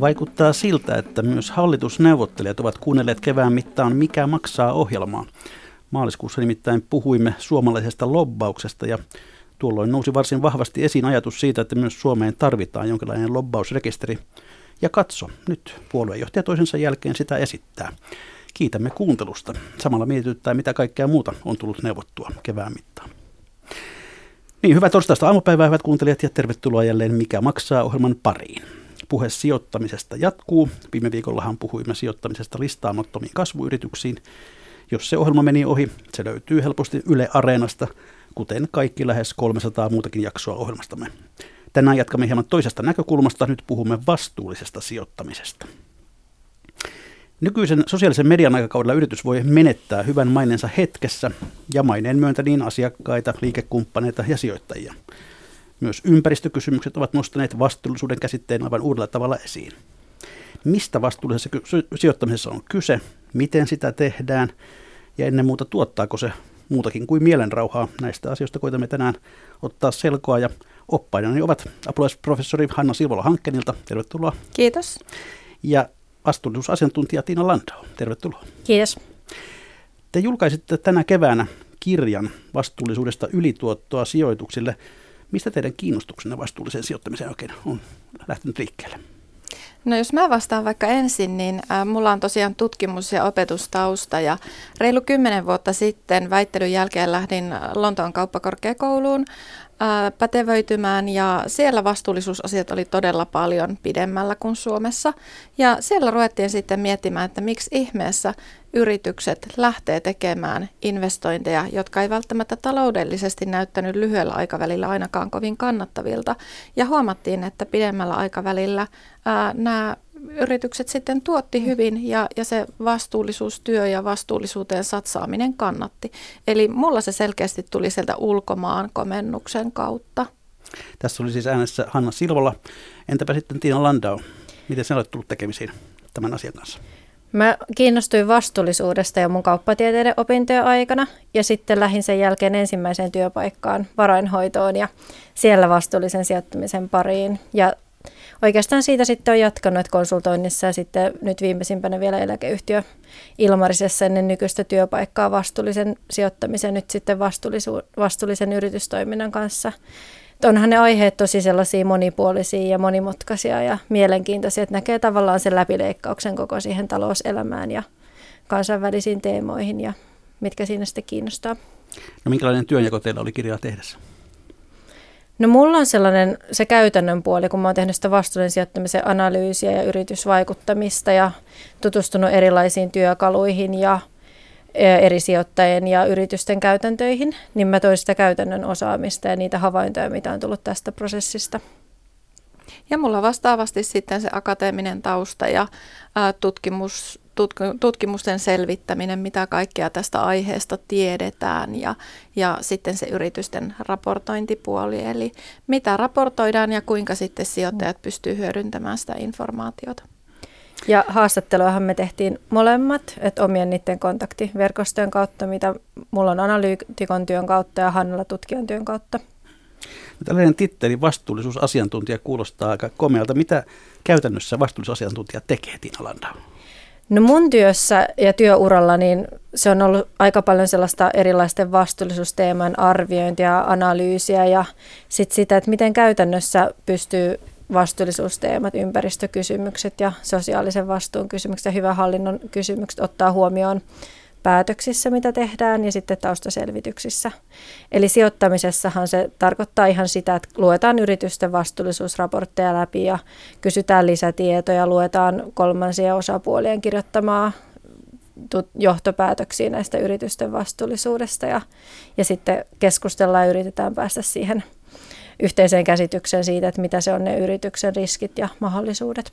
Vaikuttaa siltä, että myös hallitusneuvottelijat ovat kuunnelleet kevään mittaan Mikä maksaa ohjelmaa. Maaliskuussa nimittäin puhuimme suomalaisesta lobbauksesta ja tuolloin nousi varsin vahvasti esiin ajatus siitä, että myös Suomeen tarvitaan jonkinlainen lobbausrekisteri. Ja katso, nyt puoluejohtaja toisensa jälkeen sitä esittää. Kiitämme kuuntelusta. Samalla mietityttää, mitä kaikkea muuta on tullut neuvottua kevään mittaan. Niin, hyvää torstaista aamupäivää, hyvät kuuntelijat, ja tervetuloa jälleen Mikä maksaa ohjelman pariin. Puhe sijoittamisesta jatkuu. Viime viikollahan puhuimme sijoittamisesta listaamattomiin kasvuyrityksiin. Jos se ohjelma meni ohi, se löytyy helposti Yle Areenasta, kuten kaikki lähes 300 muutakin jaksoa ohjelmastamme. Tänään jatkamme hieman toisesta näkökulmasta. Nyt puhumme vastuullisesta sijoittamisesta. Nykyisen sosiaalisen median aikakaudella yritys voi menettää hyvän maineensa hetkessä ja maineen myöntä niin asiakkaita, liikekumppaneita ja sijoittajia. Myös ympäristökysymykset ovat nostaneet vastuullisuuden käsitteen aivan uudella tavalla esiin. Mistä vastuullisessa sijoittamisessa on kyse, miten sitä tehdään ja ennen muuta tuottaako se muutakin kuin mielenrauhaa. Näistä asioista koitamme tänään ottaa selkoa ja oppaina ovat apulaisprofessori Hanna Silvola Hankkenilta. Tervetuloa. Kiitos. Ja vastuullisuusasiantuntija Tiina Landau. Tervetuloa. Kiitos. Te julkaisitte tänä keväänä kirjan vastuullisuudesta ylituottoa sijoituksille. Mistä teidän kiinnostuksenne vastuulliseen sijoittamiseen oikein on lähtenyt liikkeelle? No jos mä vastaan vaikka ensin, niin äh, mulla on tosiaan tutkimus- ja opetustausta ja reilu kymmenen vuotta sitten väittelyn jälkeen lähdin Lontoon kauppakorkeakouluun pätevöitymään ja siellä vastuullisuusasiat oli todella paljon pidemmällä kuin Suomessa. Ja siellä ruvettiin sitten miettimään, että miksi ihmeessä yritykset lähtee tekemään investointeja, jotka ei välttämättä taloudellisesti näyttänyt lyhyellä aikavälillä ainakaan kovin kannattavilta. Ja huomattiin, että pidemmällä aikavälillä ää, nämä yritykset sitten tuotti hyvin ja, ja se vastuullisuustyö ja vastuullisuuteen satsaaminen kannatti. Eli mulla se selkeästi tuli sieltä ulkomaan komennuksen kautta. Tässä oli siis äänessä Hanna Silvola. Entäpä sitten Tiina Landau? Miten sinä olet tullut tekemisiin tämän asian kanssa? Mä kiinnostuin vastuullisuudesta jo mun kauppatieteiden opintojen aikana ja sitten lähdin sen jälkeen ensimmäiseen työpaikkaan varainhoitoon ja siellä vastuullisen sijoittamisen pariin. Ja oikeastaan siitä sitten on jatkanut konsultoinnissa ja sitten nyt viimeisimpänä vielä eläkeyhtiö Ilmarisessa ennen nykyistä työpaikkaa vastuullisen sijoittamisen nyt sitten vastuullisen yritystoiminnan kanssa. Onhan ne aiheet tosi sellaisia monipuolisia ja monimutkaisia ja mielenkiintoisia, että näkee tavallaan sen läpileikkauksen koko siihen talouselämään ja kansainvälisiin teemoihin ja mitkä siinä sitten kiinnostaa. No minkälainen työnjako teillä oli kirjaa tehdessä? No mulla on sellainen se käytännön puoli, kun mä oon tehnyt sitä vastuullisen sijoittamisen analyysiä ja yritysvaikuttamista ja tutustunut erilaisiin työkaluihin ja eri sijoittajien ja yritysten käytäntöihin, niin mä toin sitä käytännön osaamista ja niitä havaintoja, mitä on tullut tästä prosessista. Ja mulla vastaavasti sitten se akateeminen tausta ja tutkimus, tutkimusten selvittäminen, mitä kaikkea tästä aiheesta tiedetään ja, ja sitten se yritysten raportointipuoli, eli mitä raportoidaan ja kuinka sitten sijoittajat pystyy hyödyntämään sitä informaatiota. Ja haastatteluahan me tehtiin molemmat, että omien niiden kontaktiverkostojen kautta, mitä mulla on analyytikon työn kautta ja Hannalla tutkijan työn kautta. Tällainen titteli vastuullisuusasiantuntija kuulostaa aika komealta. Mitä käytännössä vastuullisuusasiantuntija tekee, Tiina Landau? No mun työssä ja työuralla niin se on ollut aika paljon sellaista erilaisten vastuullisuusteeman arviointia ja analyysiä ja sit sitä, että miten käytännössä pystyy vastuullisuusteemat, ympäristökysymykset ja sosiaalisen vastuun kysymykset ja hyvän hallinnon kysymykset ottaa huomioon päätöksissä, mitä tehdään, ja sitten taustaselvityksissä. Eli sijoittamisessahan se tarkoittaa ihan sitä, että luetaan yritysten vastuullisuusraportteja läpi ja kysytään lisätietoja, luetaan kolmansien osapuolien kirjoittamaa johtopäätöksiä näistä yritysten vastuullisuudesta ja, ja sitten keskustellaan ja yritetään päästä siihen yhteiseen käsitykseen siitä, että mitä se on ne yrityksen riskit ja mahdollisuudet.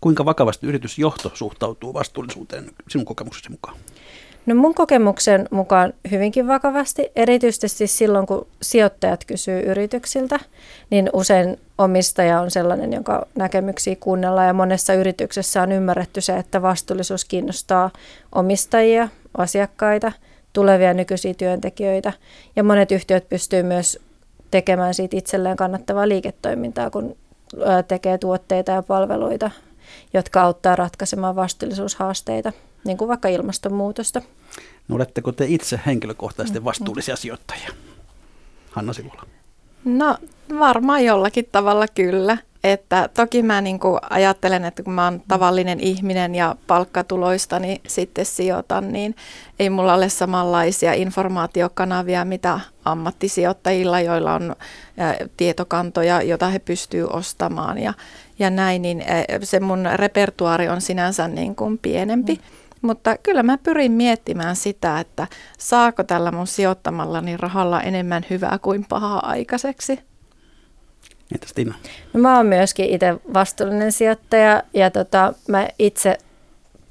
Kuinka vakavasti yritysjohto suhtautuu vastuullisuuteen sinun kokemuksesi mukaan? No mun kokemuksen mukaan hyvinkin vakavasti, erityisesti silloin kun sijoittajat kysyy yrityksiltä, niin usein omistaja on sellainen, jonka näkemyksiä kuunnellaan ja monessa yrityksessä on ymmärretty se, että vastuullisuus kiinnostaa omistajia, asiakkaita, tulevia nykyisiä työntekijöitä. Ja monet yhtiöt pystyy myös tekemään siitä itselleen kannattavaa liiketoimintaa, kun tekee tuotteita ja palveluita, jotka auttaa ratkaisemaan vastuullisuushaasteita niin kuin vaikka ilmastonmuutosta. No oletteko te itse henkilökohtaisesti vastuullisia sijoittajia? Hanna Sivula. No varmaan jollakin tavalla kyllä. Että toki mä niin kuin ajattelen, että kun mä oon tavallinen ihminen ja palkkatuloista niin sitten sijoitan, niin ei mulla ole samanlaisia informaatiokanavia, mitä ammattisijoittajilla, joilla on tietokantoja, joita he pystyvät ostamaan ja, ja näin, niin se mun repertuaari on sinänsä niin kuin pienempi. Mm. Mutta kyllä mä pyrin miettimään sitä, että saako tällä mun sijoittamallani rahalla enemmän hyvää kuin pahaa aikaiseksi. Entäs Tiina? No, mä oon myöskin itse vastuullinen sijoittaja ja tota, mä itse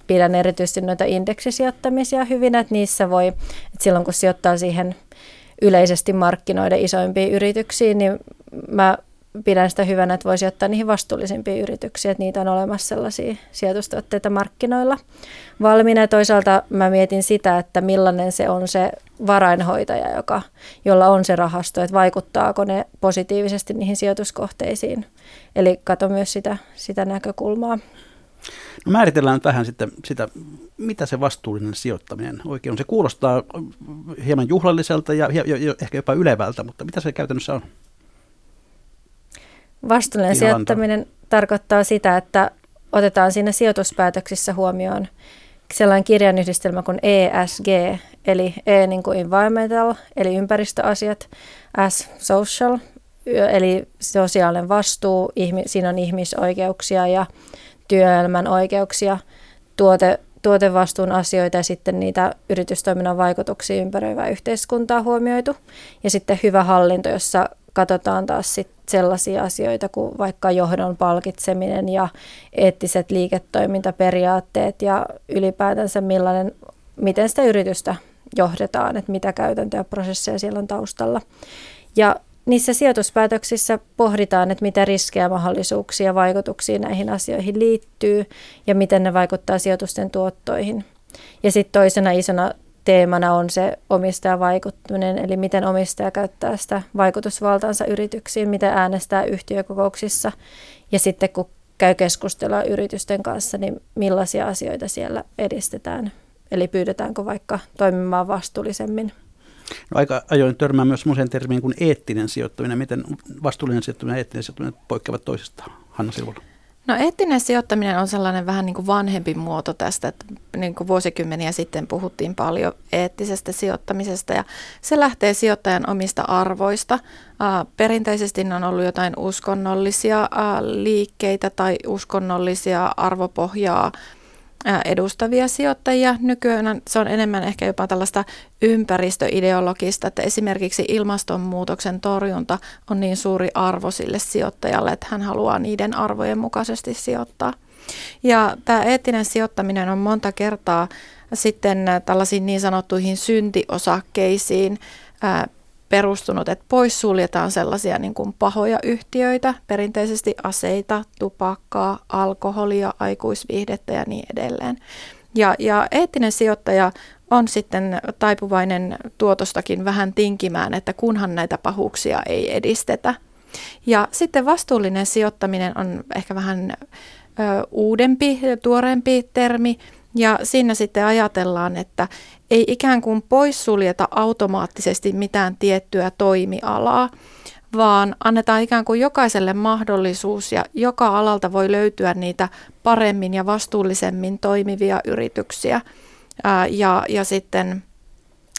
pidän erityisesti noita indeksisijoittamisia hyvinä, että niissä voi, että silloin kun sijoittaa siihen yleisesti markkinoiden isoimpiin yrityksiin, niin mä pidän sitä hyvänä, että voisi ottaa niihin vastuullisimpiin yrityksiin, että niitä on olemassa sellaisia sijoitustuotteita markkinoilla valmiina. Ja toisaalta mä mietin sitä, että millainen se on se varainhoitaja, joka, jolla on se rahasto, että vaikuttaako ne positiivisesti niihin sijoituskohteisiin. Eli kato myös sitä, sitä näkökulmaa. No määritellään nyt vähän sitten sitä, mitä se vastuullinen sijoittaminen oikein on. Se kuulostaa hieman juhlalliselta ja, ja, ja ehkä jopa ylevältä, mutta mitä se käytännössä on? Vastuullinen Ihan sijoittaminen antaa. tarkoittaa sitä, että otetaan siinä sijoituspäätöksissä huomioon sellainen kirjanyhdistelmä kuin ESG, eli E niin kuin environmental, eli ympäristöasiat, S social, eli sosiaalinen vastuu, siinä on ihmisoikeuksia ja työelämän oikeuksia, tuote, tuotevastuun asioita ja sitten niitä yritystoiminnan vaikutuksia ympäröivää yhteiskuntaa huomioitu. Ja sitten hyvä hallinto, jossa katsotaan taas sit sellaisia asioita kuin vaikka johdon palkitseminen ja eettiset liiketoimintaperiaatteet ja ylipäätänsä millainen, miten sitä yritystä johdetaan, että mitä käytäntöjä ja prosesseja siellä on taustalla. Ja niissä sijoituspäätöksissä pohditaan, että mitä riskejä, mahdollisuuksia ja vaikutuksia näihin asioihin liittyy ja miten ne vaikuttaa sijoitusten tuottoihin. Ja sitten toisena isona teemana on se omistajavaikuttaminen, eli miten omistaja käyttää sitä vaikutusvaltaansa yrityksiin, miten äänestää yhtiökokouksissa ja sitten kun käy keskustelua yritysten kanssa, niin millaisia asioita siellä edistetään. Eli pyydetäänkö vaikka toimimaan vastuullisemmin. No aika ajoin törmää myös sellaiseen termiin kuin eettinen sijoittaminen. Miten vastuullinen sijoittaminen ja eettinen sijoittaminen poikkeavat toisistaan? Hanna Silvola. No eettinen sijoittaminen on sellainen vähän niin kuin vanhempi muoto tästä, että niin kuin vuosikymmeniä sitten puhuttiin paljon eettisestä sijoittamisesta ja se lähtee sijoittajan omista arvoista. Perinteisesti ne on ollut jotain uskonnollisia liikkeitä tai uskonnollisia arvopohjaa edustavia sijoittajia. Nykyään se on enemmän ehkä jopa tällaista ympäristöideologista, että esimerkiksi ilmastonmuutoksen torjunta on niin suuri arvo sille sijoittajalle, että hän haluaa niiden arvojen mukaisesti sijoittaa. Ja tämä eettinen sijoittaminen on monta kertaa sitten tällaisiin niin sanottuihin syntiosakkeisiin perustunut, että poissuljetaan sellaisia niin kuin pahoja yhtiöitä, perinteisesti aseita, tupakkaa, alkoholia, aikuisviihdettä ja niin edelleen. Ja, ja eettinen sijoittaja on sitten taipuvainen tuotostakin vähän tinkimään, että kunhan näitä pahuuksia ei edistetä. Ja sitten vastuullinen sijoittaminen on ehkä vähän ö, uudempi, tuoreempi termi, ja siinä sitten ajatellaan, että ei ikään kuin poissuljeta automaattisesti mitään tiettyä toimialaa, vaan annetaan ikään kuin jokaiselle mahdollisuus ja joka alalta voi löytyä niitä paremmin ja vastuullisemmin toimivia yrityksiä ja, ja sitten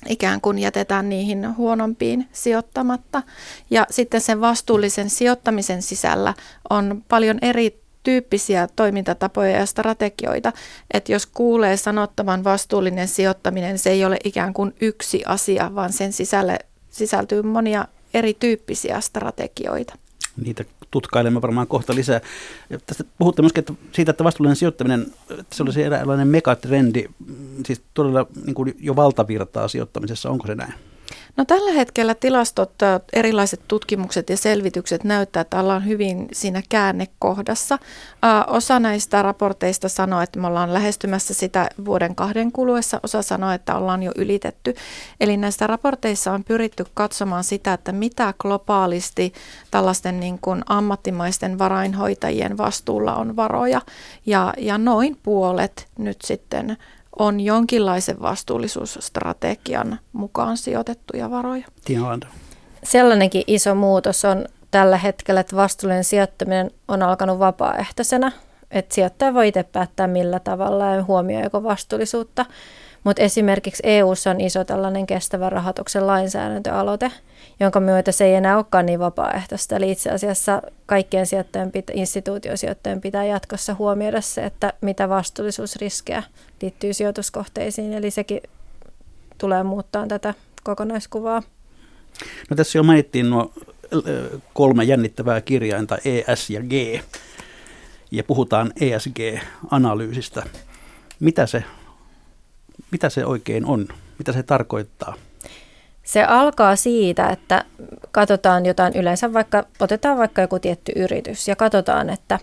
ikään kuin jätetään niihin huonompiin sijoittamatta. Ja sitten sen vastuullisen sijoittamisen sisällä on paljon eri tyyppisiä toimintatapoja ja strategioita, että jos kuulee sanottavan vastuullinen sijoittaminen, se ei ole ikään kuin yksi asia, vaan sen sisälle sisältyy monia erityyppisiä strategioita. Niitä tutkailemme varmaan kohta lisää. Tästä puhutte myöskin että siitä, että vastuullinen sijoittaminen, että se olisi eräänlainen megatrendi. siis todella niin kuin jo valtavirtaa sijoittamisessa, onko se näin? No tällä hetkellä tilastot, erilaiset tutkimukset ja selvitykset näyttää, että ollaan hyvin siinä käännekohdassa. Osa näistä raporteista sanoo, että me ollaan lähestymässä sitä vuoden kahden kuluessa, osa sanoo, että ollaan jo ylitetty. Eli näistä raporteissa on pyritty katsomaan sitä, että mitä globaalisti tällaisten niin kuin ammattimaisten varainhoitajien vastuulla on varoja. Ja, ja noin puolet nyt sitten on jonkinlaisen vastuullisuusstrategian mukaan sijoitettuja varoja. Tiina Sellainenkin iso muutos on tällä hetkellä, että vastuullinen sijoittaminen on alkanut vapaaehtoisena. Että sijoittaja voi itse päättää millä tavalla ja huomioiko vastuullisuutta. Mutta esimerkiksi EU:ssa on iso tällainen kestävän rahoituksen lainsäädäntöaloite, jonka myötä se ei enää olekaan niin vapaaehtoista. Eli itse asiassa kaikkien sijoittajien, instituutiosijoittajien pitää jatkossa huomioida se, että mitä vastuullisuusriskejä liittyy sijoituskohteisiin. Eli sekin tulee muuttaa tätä kokonaiskuvaa. No tässä jo mainittiin nuo kolme jännittävää kirjainta, ES ja G, ja puhutaan ESG-analyysistä. Mitä se mitä se oikein on? Mitä se tarkoittaa? Se alkaa siitä, että katsotaan jotain yleensä, vaikka otetaan vaikka joku tietty yritys ja katsotaan, että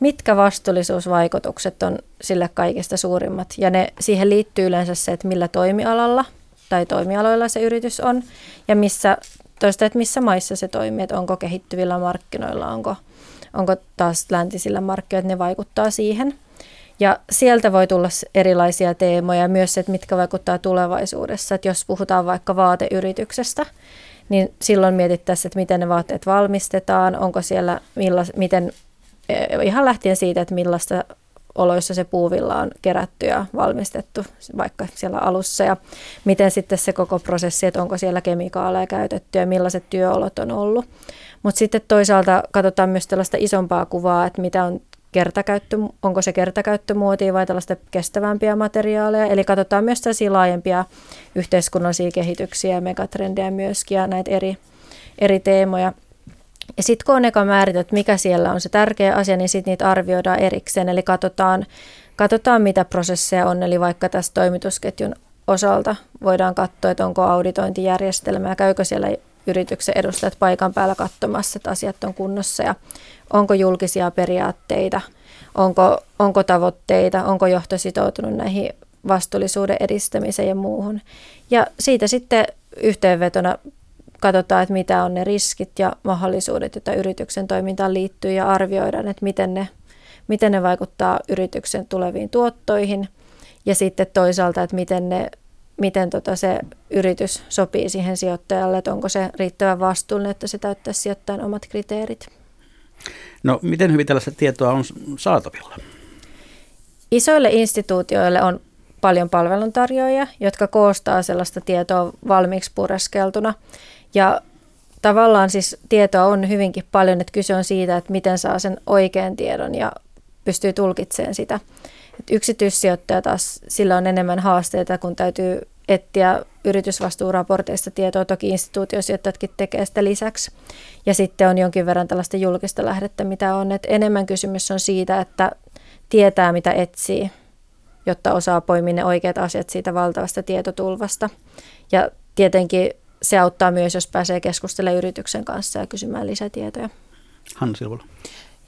mitkä vastuullisuusvaikutukset on sille kaikista suurimmat. Ja ne, siihen liittyy yleensä se, että millä toimialalla tai toimialoilla se yritys on ja missä, toista, että missä maissa se toimii, että onko kehittyvillä markkinoilla, onko, onko taas läntisillä markkinoilla, että ne vaikuttaa siihen – ja sieltä voi tulla erilaisia teemoja, myös se, että mitkä vaikuttaa tulevaisuudessa. Että jos puhutaan vaikka vaateyrityksestä, niin silloin mietittäisiin, että miten ne vaatteet valmistetaan, onko siellä, millas, miten, e, ihan lähtien siitä, että millaista oloissa se puuvilla on kerätty ja valmistettu vaikka siellä alussa ja miten sitten se koko prosessi, että onko siellä kemikaaleja käytetty ja millaiset työolot on ollut. Mutta sitten toisaalta katsotaan myös tällaista isompaa kuvaa, että mitä on kertakäyttö, onko se kertakäyttömuotia vai tällaista kestävämpiä materiaaleja. Eli katsotaan myös tällaisia laajempia yhteiskunnallisia kehityksiä ja megatrendejä myöskin ja näitä eri, eri teemoja. Ja sitten kun on eka määritelty, mikä siellä on se tärkeä asia, niin sitten niitä arvioidaan erikseen. Eli katsotaan, katsotaan, mitä prosesseja on. Eli vaikka tässä toimitusketjun osalta voidaan katsoa, että onko auditointijärjestelmä ja käykö siellä yrityksen edustajat paikan päällä katsomassa, että asiat on kunnossa ja onko julkisia periaatteita, onko, onko tavoitteita, onko johto sitoutunut näihin vastuullisuuden edistämiseen ja muuhun. Ja siitä sitten yhteenvetona katsotaan, että mitä on ne riskit ja mahdollisuudet, joita yrityksen toimintaan liittyy ja arvioidaan, että miten ne, miten ne vaikuttaa yrityksen tuleviin tuottoihin ja sitten toisaalta, että miten, ne, miten tota se yritys sopii siihen sijoittajalle, että onko se riittävän vastuullinen, että se täyttää sijoittajan omat kriteerit. No miten hyvin tällaista tietoa on saatavilla? Isoille instituutioille on paljon palveluntarjoajia, jotka koostaa sellaista tietoa valmiiksi pureskeltuna. Ja tavallaan siis tietoa on hyvinkin paljon, että kyse on siitä, että miten saa sen oikean tiedon ja pystyy tulkitsemaan sitä. Et yksityissijoittaja taas, sillä on enemmän haasteita, kun täytyy etsiä yritysvastuuraporteista tietoa. Toki instituutiosijoittajatkin tekee sitä lisäksi. Ja sitten on jonkin verran tällaista julkista lähdettä, mitä on. Et enemmän kysymys on siitä, että tietää, mitä etsii, jotta osaa poimia ne oikeat asiat siitä valtavasta tietotulvasta. Ja tietenkin se auttaa myös, jos pääsee keskustelemaan yrityksen kanssa ja kysymään lisätietoja. Hanna Silvola.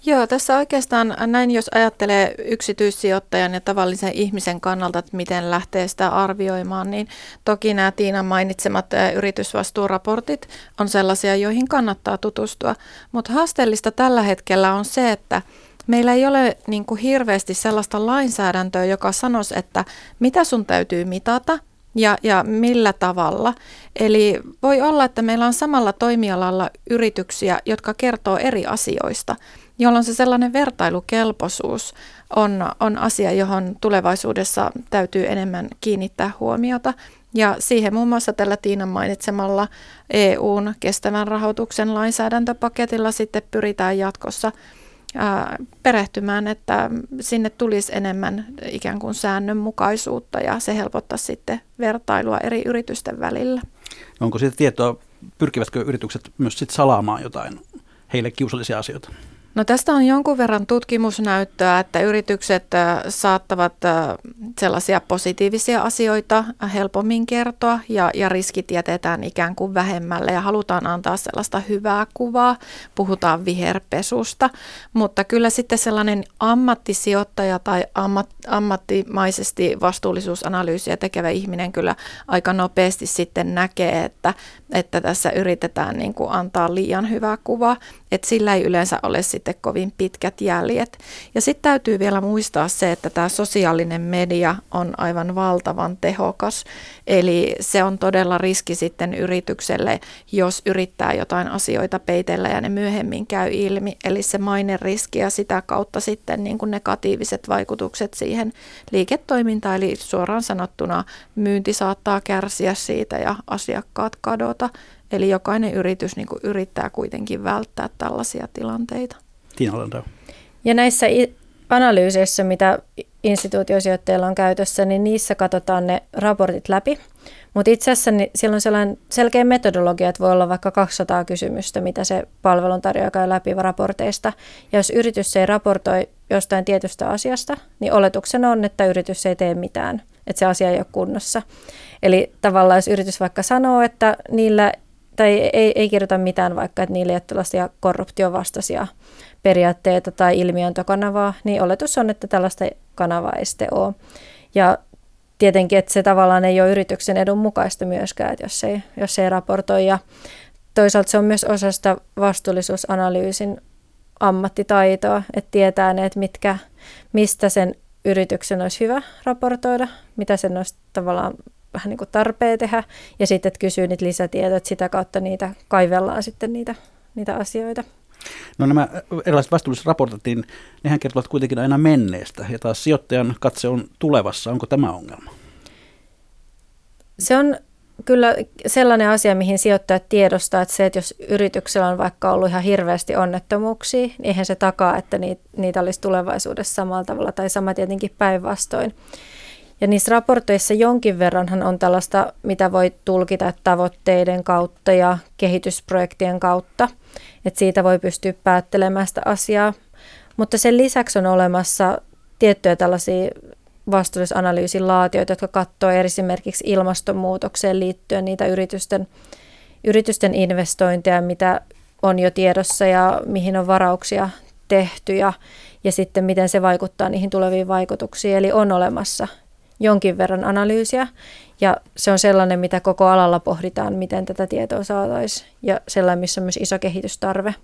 Joo, tässä oikeastaan näin, jos ajattelee yksityissijoittajan ja tavallisen ihmisen kannalta, että miten lähtee sitä arvioimaan, niin toki nämä Tiinan mainitsemat yritysvastuuraportit on sellaisia, joihin kannattaa tutustua. Mutta haasteellista tällä hetkellä on se, että meillä ei ole niin kuin hirveästi sellaista lainsäädäntöä, joka sanoisi, että mitä sun täytyy mitata – ja, ja millä tavalla. Eli voi olla, että meillä on samalla toimialalla yrityksiä, jotka kertoo eri asioista jolloin se sellainen vertailukelpoisuus on, on asia, johon tulevaisuudessa täytyy enemmän kiinnittää huomiota. Ja siihen muun muassa tällä Tiinan mainitsemalla EUn kestävän rahoituksen lainsäädäntöpaketilla sitten pyritään jatkossa ää, perehtymään, että sinne tulisi enemmän ikään kuin säännönmukaisuutta ja se helpottaa sitten vertailua eri yritysten välillä. Onko siitä tietoa, pyrkivätkö yritykset myös sit salaamaan jotain heille kiusallisia asioita? No tästä on jonkun verran tutkimusnäyttöä, että yritykset saattavat sellaisia positiivisia asioita helpommin kertoa ja, ja riskit jätetään ikään kuin vähemmälle ja halutaan antaa sellaista hyvää kuvaa. Puhutaan viherpesusta, mutta kyllä sitten sellainen ammattisijoittaja tai ammat, ammattimaisesti vastuullisuusanalyysiä tekevä ihminen kyllä aika nopeasti sitten näkee, että, että tässä yritetään niin kuin antaa liian hyvää kuvaa, että sillä ei yleensä ole sitten kovin pitkät jäljet. Ja sitten täytyy vielä muistaa se, että tämä sosiaalinen media on aivan valtavan tehokas, eli se on todella riski sitten yritykselle, jos yrittää jotain asioita peitellä ja ne myöhemmin käy ilmi, eli se riski ja sitä kautta sitten niin kuin negatiiviset vaikutukset siihen liiketoimintaan, eli suoraan sanottuna myynti saattaa kärsiä siitä ja asiakkaat kadota. Eli jokainen yritys niin kuin yrittää kuitenkin välttää tällaisia tilanteita. Tiina Ja näissä analyyseissä, mitä instituutiosijoittajilla on käytössä, niin niissä katsotaan ne raportit läpi. Mutta itse asiassa niin siellä on sellainen selkeä metodologia, että voi olla vaikka 200 kysymystä, mitä se palveluntarjoaja käy läpi raporteista. Ja jos yritys ei raportoi jostain tietystä asiasta, niin oletuksena on, että yritys ei tee mitään, että se asia ei ole kunnossa. Eli tavallaan jos yritys vaikka sanoo, että niillä tai ei, ei kirjoita mitään vaikka, että niillä ei ole tällaisia korruptiovastaisia periaatteita tai ilmiöntokanavaa, niin oletus on, että tällaista kanavaa ei sitten ole. Ja tietenkin, että se tavallaan ei ole yrityksen edun mukaista myöskään, että jos ei, jos ei raportoi. Ja toisaalta se on myös osa sitä vastuullisuusanalyysin ammattitaitoa, että tietää ne, että mitkä, mistä sen yrityksen olisi hyvä raportoida, mitä sen olisi tavallaan vähän niin kuin tarpeen tehdä, ja sitten että kysyy niitä lisätietoja, että sitä kautta niitä kaivellaan sitten niitä, niitä asioita. No nämä erilaiset vastuulliset raportit, niin nehän kertovat kuitenkin aina menneestä, ja taas sijoittajan katse on tulevassa. Onko tämä ongelma? Se on kyllä sellainen asia, mihin sijoittajat tiedostaa, että se, että jos yrityksellä on vaikka ollut ihan hirveästi onnettomuuksia, niin eihän se takaa, että niitä, niitä olisi tulevaisuudessa samalla tavalla tai sama tietenkin päinvastoin. Ja niissä raporteissa jonkin verranhan on tällaista, mitä voi tulkita tavoitteiden kautta ja kehitysprojektien kautta, että siitä voi pystyä päättelemään sitä asiaa. Mutta sen lisäksi on olemassa tiettyjä tällaisia vastuullisanalyysin laatioita, jotka katsoo esimerkiksi ilmastonmuutokseen liittyen niitä yritysten, yritysten investointeja, mitä on jo tiedossa ja mihin on varauksia tehty ja, ja sitten miten se vaikuttaa niihin tuleviin vaikutuksiin. Eli on olemassa jonkin verran analyysiä ja se on sellainen, mitä koko alalla pohditaan, miten tätä tietoa saataisiin ja sellainen, missä on myös iso kehitystarve.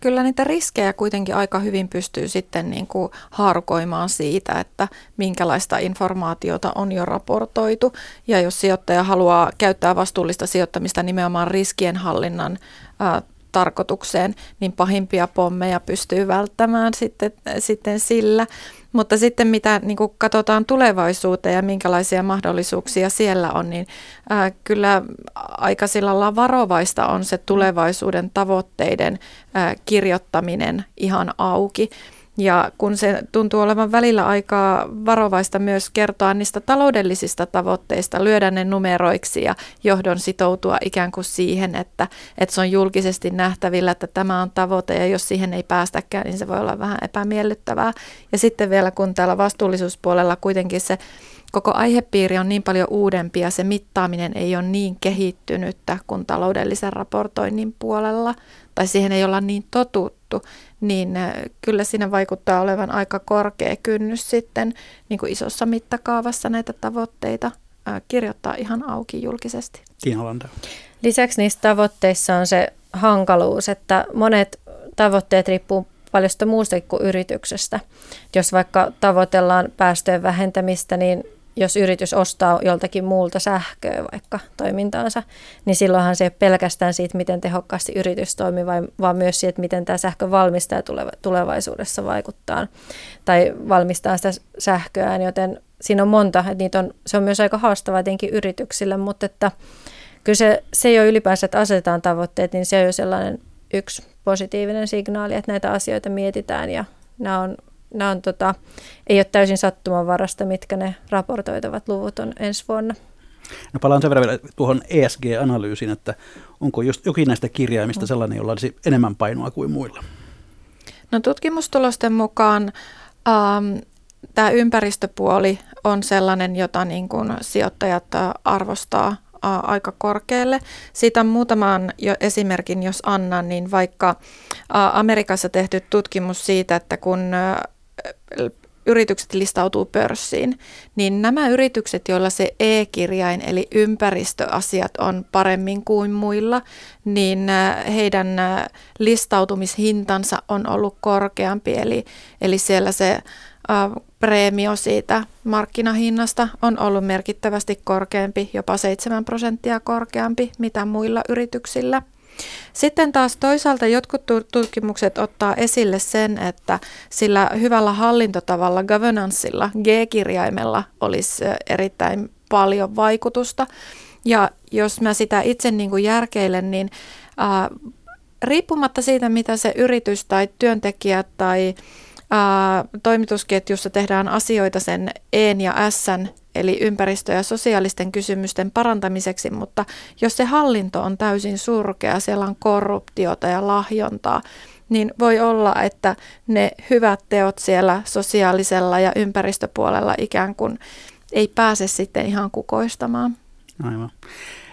Kyllä niitä riskejä kuitenkin aika hyvin pystyy sitten niin kuin haarukoimaan siitä, että minkälaista informaatiota on jo raportoitu. Ja jos sijoittaja haluaa käyttää vastuullista sijoittamista nimenomaan riskienhallinnan tarkoitukseen, niin pahimpia pommeja pystyy välttämään sitten, sitten sillä. Mutta sitten mitä niin kuin katsotaan tulevaisuuteen ja minkälaisia mahdollisuuksia siellä on, niin ää, kyllä aika sillä varovaista on se tulevaisuuden tavoitteiden ää, kirjoittaminen ihan auki. Ja kun se tuntuu olevan välillä aika varovaista myös kertoa niistä taloudellisista tavoitteista, lyödä ne numeroiksi ja johdon sitoutua ikään kuin siihen, että, että se on julkisesti nähtävillä, että tämä on tavoite ja jos siihen ei päästäkään, niin se voi olla vähän epämiellyttävää. Ja sitten vielä kun täällä vastuullisuuspuolella kuitenkin se koko aihepiiri on niin paljon uudempi ja se mittaaminen ei ole niin kehittynyttä kuin taloudellisen raportoinnin puolella, tai siihen ei olla niin totuttu, niin äh, kyllä siinä vaikuttaa olevan aika korkea kynnys sitten niin kuin isossa mittakaavassa näitä tavoitteita äh, kirjoittaa ihan auki julkisesti. Lisäksi niissä tavoitteissa on se hankaluus, että monet tavoitteet riippuu paljon muustakin kuin yrityksestä. Jos vaikka tavoitellaan päästöjen vähentämistä, niin jos yritys ostaa joltakin muulta sähköä vaikka toimintaansa, niin silloinhan se ei ole pelkästään siitä, miten tehokkaasti yritys toimii, vaan myös siitä, miten tämä sähkö valmistaa tulevaisuudessa vaikuttaa tai valmistaa sitä sähköään, joten siinä on monta, että niitä on, se on myös aika haastavaa tietenkin yrityksille, mutta että kyllä se, se jo ylipäänsä, että asetetaan tavoitteet, niin se on jo sellainen yksi positiivinen signaali, että näitä asioita mietitään ja nämä on nämä on, tota, ei ole täysin sattumanvarasta, mitkä ne raportoitavat luvut on ensi vuonna. No palaan sen verran vielä tuohon ESG-analyysiin, että onko just jokin näistä kirjaimista sellainen, jolla olisi enemmän painoa kuin muilla? No tutkimustulosten mukaan ähm, tämä ympäristöpuoli on sellainen, jota niin kuin sijoittajat arvostaa aika korkealle. Siitä muutaman jo esimerkin, jos annan, niin vaikka Amerikassa tehty tutkimus siitä, että kun yritykset listautuu pörssiin, niin nämä yritykset, joilla se e-kirjain eli ympäristöasiat on paremmin kuin muilla, niin heidän listautumishintansa on ollut korkeampi. Eli, eli siellä se preemio siitä markkinahinnasta on ollut merkittävästi korkeampi, jopa 7 prosenttia korkeampi mitä muilla yrityksillä. Sitten taas toisaalta jotkut tutkimukset ottaa esille sen, että sillä hyvällä hallintotavalla, governanceilla, G-kirjaimella olisi erittäin paljon vaikutusta. Ja jos mä sitä itse niin kuin järkeilen, niin ää, riippumatta siitä, mitä se yritys tai työntekijät tai ää, toimitusketjussa tehdään asioita sen EN ja Sn, eli ympäristö- ja sosiaalisten kysymysten parantamiseksi, mutta jos se hallinto on täysin surkea, siellä on korruptiota ja lahjontaa, niin voi olla, että ne hyvät teot siellä sosiaalisella ja ympäristöpuolella ikään kuin ei pääse sitten ihan kukoistamaan. Aivan.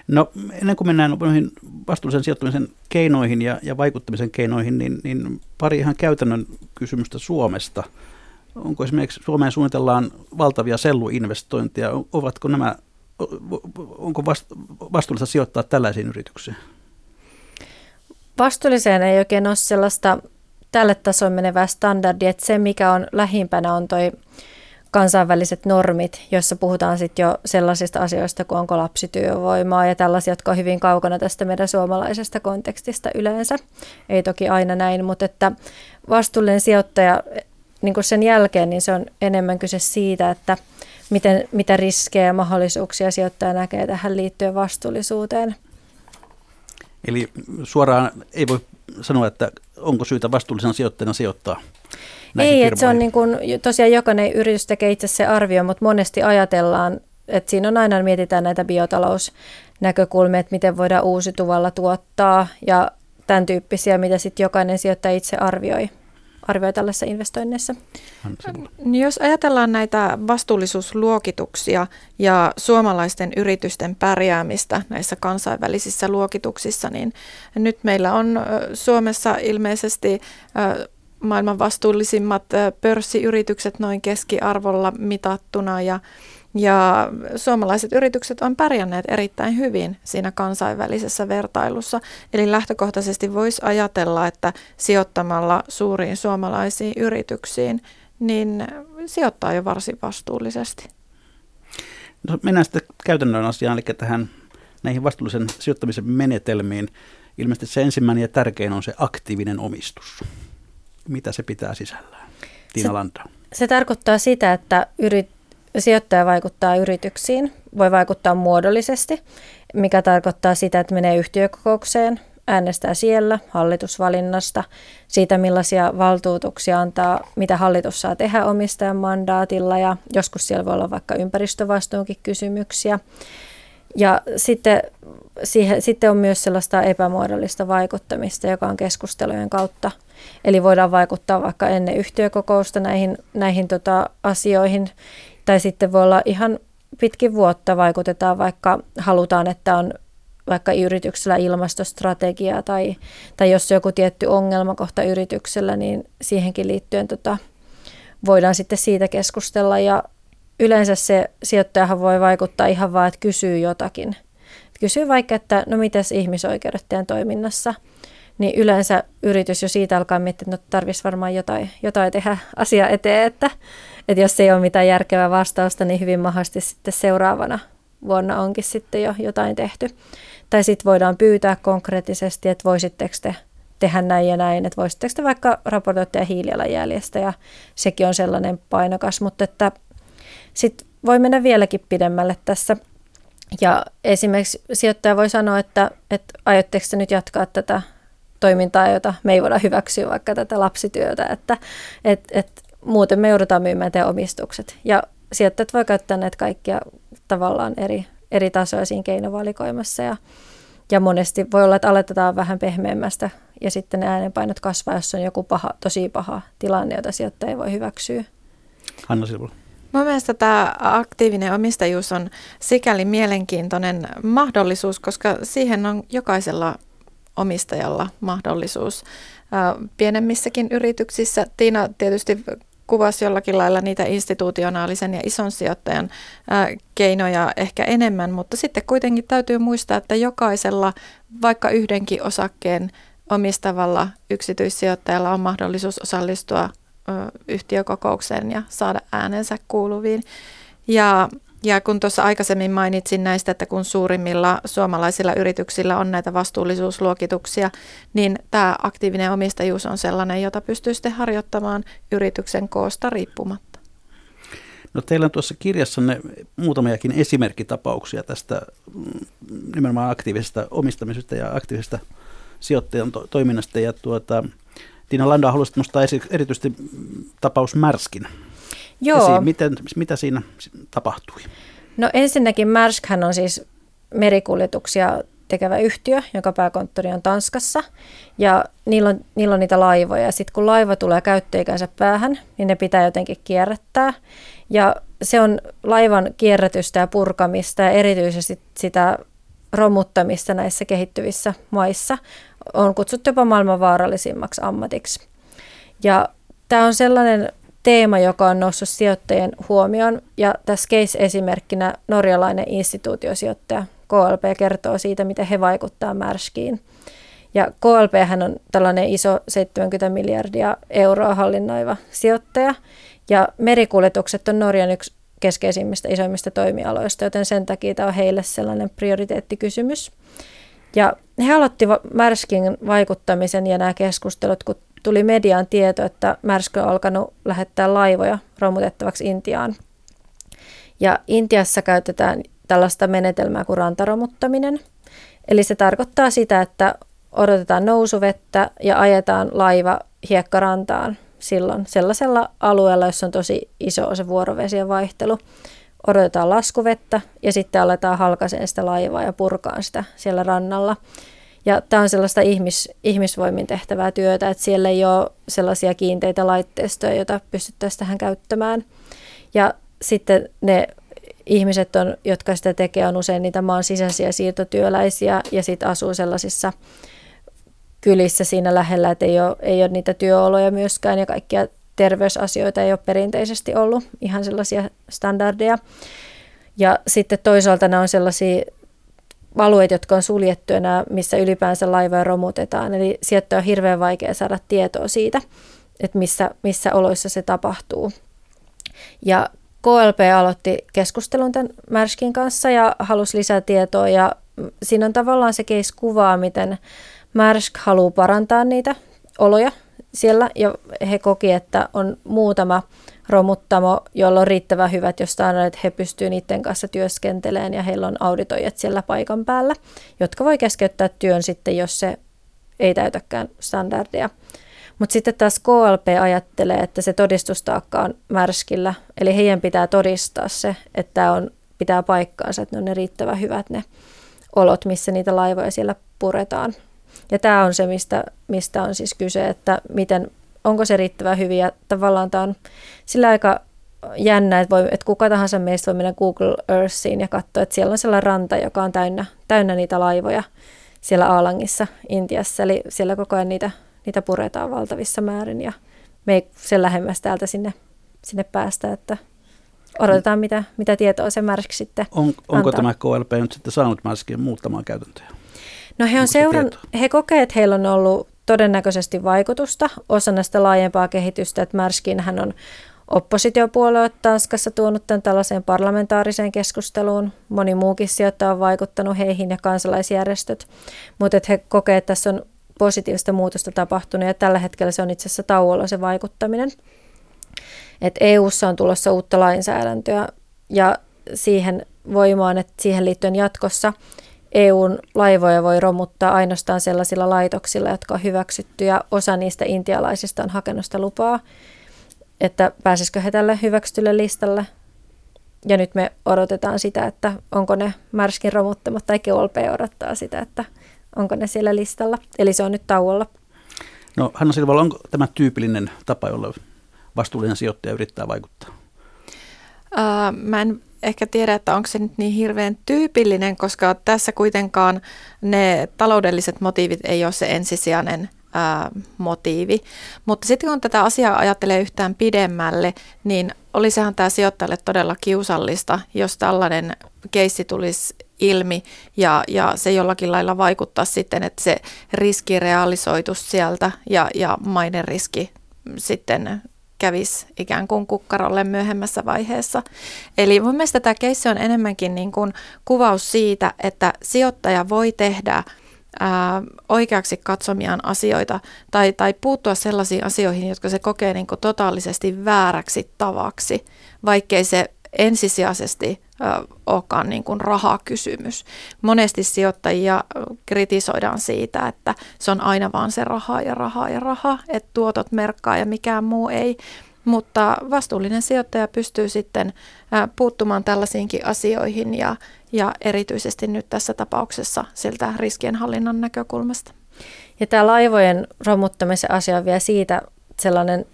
No ennen kuin mennään noihin vastuullisen sijoittamisen keinoihin ja, ja vaikuttamisen keinoihin, niin, niin pari ihan käytännön kysymystä Suomesta. Onko esimerkiksi Suomeen suunnitellaan valtavia selluinvestointeja, ovatko nämä, onko vastuullista sijoittaa tällaisiin yrityksiin? Vastuulliseen ei oikein ole sellaista tälle tasolle menevää standardia, että se mikä on lähimpänä on toi kansainväliset normit, joissa puhutaan sitten jo sellaisista asioista kuin onko lapsityövoimaa ja tällaisia, jotka on hyvin kaukana tästä meidän suomalaisesta kontekstista yleensä. Ei toki aina näin, mutta että vastuullinen sijoittaja niin kuin sen jälkeen, niin se on enemmän kyse siitä, että miten, mitä riskejä ja mahdollisuuksia sijoittaja näkee tähän liittyen vastuullisuuteen. Eli suoraan ei voi sanoa, että onko syytä vastuullisena sijoittajana sijoittaa ei, että se on niin kuin, tosiaan jokainen yritys tekee itse se arvio, mutta monesti ajatellaan, että siinä on aina mietitään näitä biotalousnäkökulmia, että miten voidaan uusituvalla tuottaa ja tämän tyyppisiä, mitä sitten jokainen sijoittaja itse arvioi arvioi tällaisessa investoinnissa? Niin jos ajatellaan näitä vastuullisuusluokituksia ja suomalaisten yritysten pärjäämistä näissä kansainvälisissä luokituksissa, niin nyt meillä on Suomessa ilmeisesti maailman vastuullisimmat pörssiyritykset noin keskiarvolla mitattuna ja, ja suomalaiset yritykset on pärjänneet erittäin hyvin siinä kansainvälisessä vertailussa. Eli lähtökohtaisesti voisi ajatella, että sijoittamalla suuriin suomalaisiin yrityksiin, niin sijoittaa jo varsin vastuullisesti. No, mennään sitten käytännön asiaan, eli tähän näihin vastuullisen sijoittamisen menetelmiin. Ilmeisesti se ensimmäinen ja tärkein on se aktiivinen omistus mitä se pitää sisällään? Tiina se, Landa. Se tarkoittaa sitä, että yrit, sijoittaja vaikuttaa yrityksiin, voi vaikuttaa muodollisesti, mikä tarkoittaa sitä, että menee yhtiökokoukseen, äänestää siellä hallitusvalinnasta, siitä millaisia valtuutuksia antaa, mitä hallitus saa tehdä omistajan mandaatilla ja joskus siellä voi olla vaikka ympäristövastuunkin kysymyksiä. Ja sitten, siihen, sitten on myös sellaista epämuodollista vaikuttamista, joka on keskustelujen kautta. Eli voidaan vaikuttaa vaikka ennen yhtiökokousta näihin, näihin tota asioihin. Tai sitten voi olla ihan pitkin vuotta vaikutetaan, vaikka halutaan, että on vaikka yrityksellä ilmastostrategia tai, tai jos joku tietty ongelmakohta yrityksellä, niin siihenkin liittyen tota, voidaan sitten siitä keskustella. Ja yleensä se sijoittajahan voi vaikuttaa ihan vaan, että kysyy jotakin. Kysyy vaikka, että no mitäs ihmisoikeudet teidän toiminnassa, niin yleensä yritys jo siitä alkaa miettiä, että no tarvitsisi varmaan jotain, jotain tehdä asia eteen, että, että jos ei ole mitään järkevää vastausta, niin hyvin mahdollisesti sitten seuraavana vuonna onkin sitten jo jotain tehty. Tai sitten voidaan pyytää konkreettisesti, että voisitteko te tehdä näin ja näin, että voisitteko te vaikka raportoida hiilijalanjäljestä ja sekin on sellainen painokas, mutta että sitten voi mennä vieläkin pidemmälle tässä. Ja esimerkiksi sijoittaja voi sanoa, että, että aiotteko te nyt jatkaa tätä toimintaa, jota me ei voida hyväksyä, vaikka tätä lapsityötä, että et, et, muuten me joudutaan myymään teidän omistukset. Ja sijoittajat voi käyttää näitä kaikkia tavallaan eri, eri tasoja siinä keinovalikoimassa ja, ja monesti voi olla, että aletetaan vähän pehmeämmästä ja sitten ne äänenpainot kasvaa, jos on joku paha, tosi paha tilanne, jota sijoittaja ei voi hyväksyä. Hanna Silvola. Mun mielestä tämä aktiivinen omistajuus on sikäli mielenkiintoinen mahdollisuus, koska siihen on jokaisella omistajalla mahdollisuus. Pienemmissäkin yrityksissä, Tiina tietysti kuvasi jollakin lailla niitä institutionaalisen ja ison sijoittajan keinoja ehkä enemmän, mutta sitten kuitenkin täytyy muistaa, että jokaisella vaikka yhdenkin osakkeen omistavalla yksityissijoittajalla on mahdollisuus osallistua yhtiökokoukseen ja saada äänensä kuuluviin. Ja, ja kun tuossa aikaisemmin mainitsin näistä, että kun suurimmilla suomalaisilla yrityksillä on näitä vastuullisuusluokituksia, niin tämä aktiivinen omistajuus on sellainen, jota pystyy sitten harjoittamaan yrityksen koosta riippumatta. No teillä on tuossa kirjassanne muutamiakin esimerkkitapauksia tästä mm, nimenomaan aktiivisesta omistamisesta ja aktiivisesta sijoittajan to- toiminnasta. Ja tuota, Tiina Landa haluaisit nostaa erityisesti tapaus Märskin Joo. esiin. Miten, mitä siinä tapahtui? No ensinnäkin Märskhän on siis merikuljetuksia tekevä yhtiö, jonka pääkonttori on Tanskassa. Ja niillä on, niillä on niitä laivoja. Ja sitten kun laiva tulee käyttöikänsä päähän, niin ne pitää jotenkin kierrättää. Ja se on laivan kierrätystä ja purkamista ja erityisesti sitä romuttamista näissä kehittyvissä maissa on kutsuttu jopa maailman vaarallisimmaksi ammatiksi. Ja tämä on sellainen teema, joka on noussut sijoittajien huomioon. Ja tässä case-esimerkkinä norjalainen instituutiosijoittaja KLP kertoo siitä, miten he vaikuttaa Märskiin. Ja KLP on tällainen iso 70 miljardia euroa hallinnoiva sijoittaja. Ja merikuljetukset on Norjan yksi keskeisimmistä isoimmista toimialoista, joten sen takia tämä on heille sellainen prioriteettikysymys. Ja he aloitti Märskin vaikuttamisen ja nämä keskustelut, kun tuli mediaan tieto, että Märskö on alkanut lähettää laivoja romutettavaksi Intiaan. Ja Intiassa käytetään tällaista menetelmää kuin rantaromuttaminen. Eli se tarkoittaa sitä, että odotetaan nousuvettä ja ajetaan laiva hiekkarantaan silloin sellaisella alueella, jossa on tosi iso se vuorovesien vaihtelu. Odotetaan laskuvettä ja sitten aletaan halkaiseen sitä laivaa ja purkaan sitä siellä rannalla. Ja tämä on sellaista ihmis, ihmisvoimin tehtävää työtä, että siellä ei ole sellaisia kiinteitä laitteistoja, joita pystyttäisiin tähän käyttämään. Ja sitten ne ihmiset, on, jotka sitä tekee, on usein niitä maan sisäisiä siirtotyöläisiä ja sitten asuu sellaisissa kylissä siinä lähellä, että ei ole, ei ole niitä työoloja myöskään ja kaikkia terveysasioita ei ole perinteisesti ollut ihan sellaisia standardeja. Ja sitten toisaalta nämä on sellaisia alueet, jotka on suljettu enää, missä ylipäänsä laivoja romutetaan. Eli sieltä on hirveän vaikea saada tietoa siitä, että missä, missä oloissa se tapahtuu. Ja KLP aloitti keskustelun tämän Märskin kanssa ja halusi lisää tietoa ja siinä on tavallaan se case kuvaa, miten Märsk haluaa parantaa niitä oloja siellä ja he koki, että on muutama romuttamo, jolla on riittävän hyvät jo standardit, he pystyvät niiden kanssa työskentelemään ja heillä on auditoijat siellä paikan päällä, jotka voi keskeyttää työn sitten, jos se ei täytäkään standardia. Mutta sitten taas KLP ajattelee, että se todistustaakka on märskillä, eli heidän pitää todistaa se, että on, pitää paikkaansa, että ne on ne riittävän hyvät ne olot, missä niitä laivoja siellä puretaan. Ja tämä on se, mistä, mistä on siis kyse, että miten, onko se riittävän hyvin. Ja tavallaan tämä on sillä aika jännä, että, voi, että kuka tahansa meistä voi mennä Google Earthiin ja katsoa, että siellä on sellainen ranta, joka on täynnä, täynnä niitä laivoja siellä Aalangissa, Intiassa. Eli siellä koko ajan niitä, niitä puretaan valtavissa määrin ja me ei sen lähemmäs täältä sinne, sinne päästä, että odotetaan, mitä, mitä tietoa se Märsk sitten On, onko antaa. tämä KLP nyt sitten saanut Märskin muuttamaan käytäntöjä? No he, on seuran, he kokee, että heillä on ollut todennäköisesti vaikutusta osana sitä laajempaa kehitystä, että Märskin hän on oppositiopuolue Tanskassa tuonut tämän tällaiseen parlamentaariseen keskusteluun. Moni muukin sijoittaja on vaikuttanut heihin ja kansalaisjärjestöt, mutta että he kokee, että tässä on positiivista muutosta tapahtunut ja tällä hetkellä se on itse asiassa tauolla se vaikuttaminen. Et EU:ssa on tulossa uutta lainsäädäntöä ja siihen voimaan, että siihen liittyen jatkossa EUn laivoja voi romuttaa ainoastaan sellaisilla laitoksilla, jotka on hyväksytty ja osa niistä intialaisista on hakenut sitä lupaa, että pääsisikö he tälle hyväksytylle listalle. ja nyt me odotetaan sitä, että onko ne Märskin romuttamat tai KLP odottaa sitä, että onko ne siellä listalla. Eli se on nyt tauolla. No Hanna Silvala, onko tämä tyypillinen tapa, jolla vastuullinen sijoittaja yrittää vaikuttaa? Uh, mä en ehkä tiedä, että onko se nyt niin hirveän tyypillinen, koska tässä kuitenkaan ne taloudelliset motiivit ei ole se ensisijainen ää, motiivi. Mutta sitten kun tätä asiaa ajattelee yhtään pidemmälle, niin olisihan tämä sijoittajalle todella kiusallista, jos tällainen keissi tulisi ilmi ja, ja se jollakin lailla vaikuttaa sitten, että se riski realisoitus sieltä ja, ja maiden riski sitten kävisi ikään kuin kukkarolle myöhemmässä vaiheessa. Eli mun mielestä tämä keissi on enemmänkin niin kuin kuvaus siitä, että sijoittaja voi tehdä ää, oikeaksi katsomiaan asioita tai, tai puuttua sellaisiin asioihin, jotka se kokee niin kuin totaalisesti vääräksi tavaksi, vaikkei se ensisijaisesti olekaan niin kuin rahakysymys. Monesti sijoittajia kritisoidaan siitä, että se on aina vaan se raha ja raha ja raha, että tuotot merkkaa ja mikään muu ei. Mutta vastuullinen sijoittaja pystyy sitten puuttumaan tällaisiinkin asioihin ja, ja erityisesti nyt tässä tapauksessa siltä riskienhallinnan näkökulmasta. Ja tämä laivojen romuttamisen asia on vielä siitä sellainen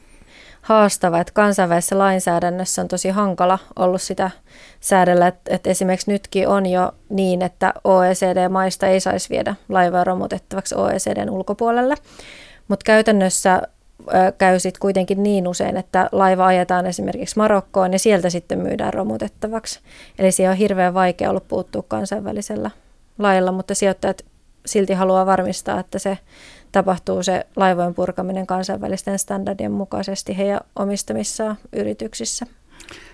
haastava, että kansainvälisessä lainsäädännössä on tosi hankala ollut sitä säädellä, että, että esimerkiksi nytkin on jo niin, että OECD-maista ei saisi viedä laivoja romutettavaksi OECDn ulkopuolelle, mutta käytännössä käy sitten kuitenkin niin usein, että laiva ajetaan esimerkiksi Marokkoon ja sieltä sitten myydään romutettavaksi. Eli siihen on hirveän vaikea ollut puuttua kansainvälisellä lailla, mutta sijoittajat silti haluaa varmistaa, että se tapahtuu se laivojen purkaminen kansainvälisten standardien mukaisesti heidän omistamissaan yrityksissä.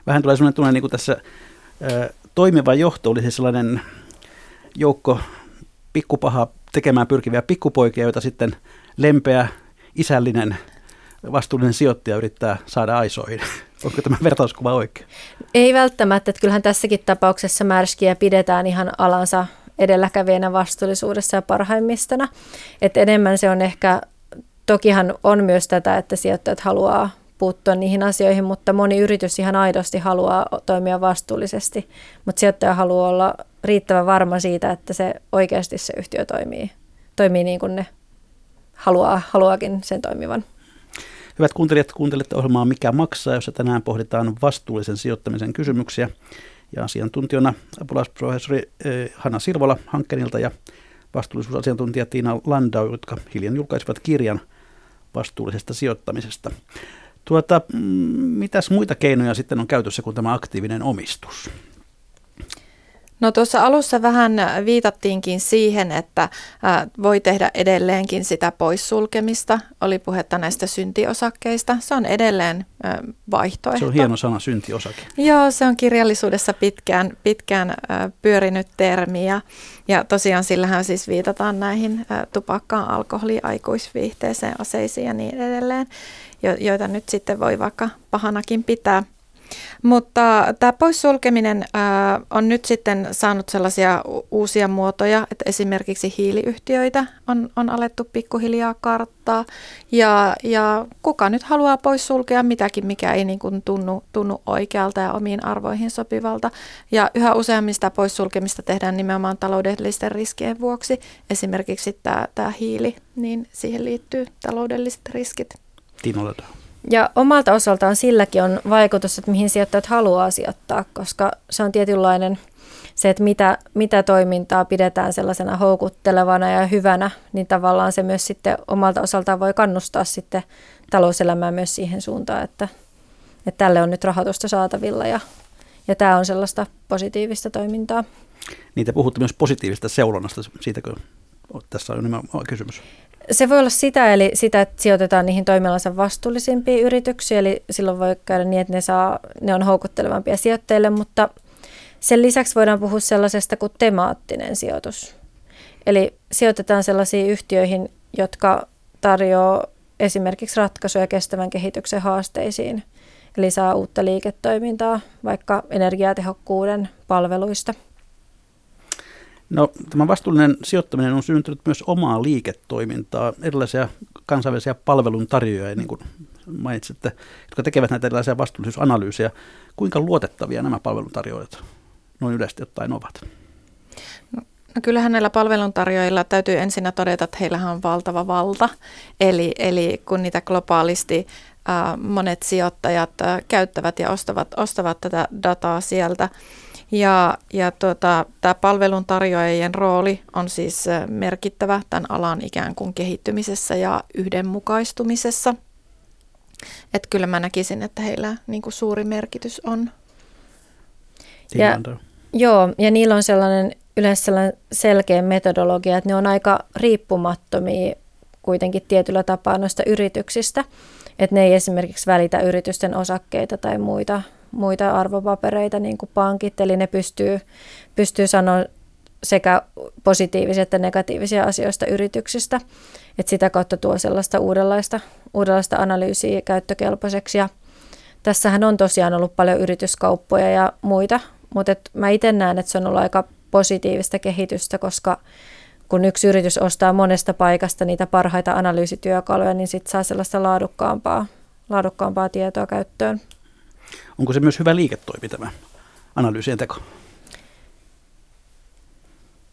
Vähän tulee sellainen tunne, niin kuin tässä toimiva johto olisi sellainen joukko pikkupaha tekemään pyrkiviä pikkupoikia, joita sitten lempeä, isällinen, vastuullinen sijoittaja yrittää saada aisoihin. Onko tämä vertauskuva oikein? Ei välttämättä. Että kyllähän tässäkin tapauksessa märskiä pidetään ihan alansa edelläkävijänä vastuullisuudessa ja parhaimmistona. Et enemmän se on ehkä, tokihan on myös tätä, että sijoittajat haluaa puuttua niihin asioihin, mutta moni yritys ihan aidosti haluaa toimia vastuullisesti, mutta sijoittaja haluaa olla riittävän varma siitä, että se oikeasti se yhtiö toimii, toimii niin kuin ne haluaa, haluakin sen toimivan. Hyvät kuuntelijat, kuuntelette ohjelmaa Mikä maksaa, jossa tänään pohditaan vastuullisen sijoittamisen kysymyksiä ja asiantuntijana apulaisprofessori eh, Hanna Sirvola Hankkeenilta ja vastuullisuusasiantuntija Tiina Landau, jotka hiljan julkaisivat kirjan vastuullisesta sijoittamisesta. Tuota, mm, mitäs muita keinoja sitten on käytössä kuin tämä aktiivinen omistus? No tuossa alussa vähän viitattiinkin siihen, että voi tehdä edelleenkin sitä poissulkemista. Oli puhetta näistä syntiosakkeista. Se on edelleen vaihtoehto. Se on hieno sana, syntiosake. Joo, se on kirjallisuudessa pitkään, pitkään pyörinyt termi. Ja, ja tosiaan sillähän siis viitataan näihin tupakkaan, alkoholiin, aikuisviihteeseen, aseisiin ja niin edelleen, joita nyt sitten voi vaikka pahanakin pitää – mutta tämä poissulkeminen ää, on nyt sitten saanut sellaisia uusia muotoja, että esimerkiksi hiiliyhtiöitä on, on alettu pikkuhiljaa karttaa. Ja, ja kuka nyt haluaa poissulkea mitäkin, mikä ei niin kuin tunnu, tunnu oikealta ja omiin arvoihin sopivalta. Ja yhä useammista poissulkemista tehdään nimenomaan taloudellisten riskien vuoksi. Esimerkiksi tämä, tämä hiili, niin siihen liittyy taloudelliset riskit. Tiina ja omalta osaltaan silläkin on vaikutus, että mihin sijoittajat haluaa sijoittaa, koska se on tietynlainen se, että mitä, mitä toimintaa pidetään sellaisena houkuttelevana ja hyvänä, niin tavallaan se myös sitten omalta osaltaan voi kannustaa sitten talouselämää myös siihen suuntaan, että, että tälle on nyt rahoitusta saatavilla ja, ja tämä on sellaista positiivista toimintaa. Niitä puhutte myös positiivista seulonnasta, siitäkö tässä on nimenomaan kysymys? Se voi olla sitä, eli sitä, että sijoitetaan niihin toimialansa vastuullisimpiin yrityksiin, eli silloin voi käydä niin, että ne, saa, ne on houkuttelevampia sijoittajille, mutta sen lisäksi voidaan puhua sellaisesta kuin temaattinen sijoitus. Eli sijoitetaan sellaisiin yhtiöihin, jotka tarjoaa esimerkiksi ratkaisuja kestävän kehityksen haasteisiin, eli saa uutta liiketoimintaa vaikka energiatehokkuuden palveluista – No, tämä vastuullinen sijoittaminen on syntynyt myös omaa liiketoimintaa, erilaisia kansainvälisiä palveluntarjoajia, niin kuin mainitsitte, jotka tekevät näitä erilaisia vastuullisuusanalyysejä. Kuinka luotettavia nämä palveluntarjoajat noin yleisesti ottaen ovat? No, no kyllähän näillä palveluntarjoajilla täytyy ensinnä todeta, että heillähän on valtava valta. Eli, eli kun niitä globaalisti äh, monet sijoittajat äh, käyttävät ja ostavat, ostavat tätä dataa sieltä, ja, ja tuota, tämä palveluntarjoajien rooli on siis merkittävä tämän alan ikään kuin kehittymisessä ja yhdenmukaistumisessa. Että kyllä mä näkisin, että heillä niin kuin suuri merkitys on. Ja, joo, ja niillä on sellainen yleensä sellainen selkeä metodologia, että ne on aika riippumattomia kuitenkin tietyllä tapaa noista yrityksistä. Että ne ei esimerkiksi välitä yritysten osakkeita tai muita muita arvopapereita niin kuin pankit, eli ne pystyy, pystyy sanoa sekä positiivisia että negatiivisia asioista yrityksistä. Et sitä kautta tuo sellaista uudenlaista, uudenlaista analyysiä käyttökelpoiseksi. Ja tässähän on tosiaan ollut paljon yrityskauppoja ja muita, mutta et mä itse näen, että se on ollut aika positiivista kehitystä, koska kun yksi yritys ostaa monesta paikasta niitä parhaita analyysityökaluja, niin sitten saa sellaista laadukkaampaa, laadukkaampaa tietoa käyttöön. Onko se myös hyvä liiketoimi tämä analyysien teko?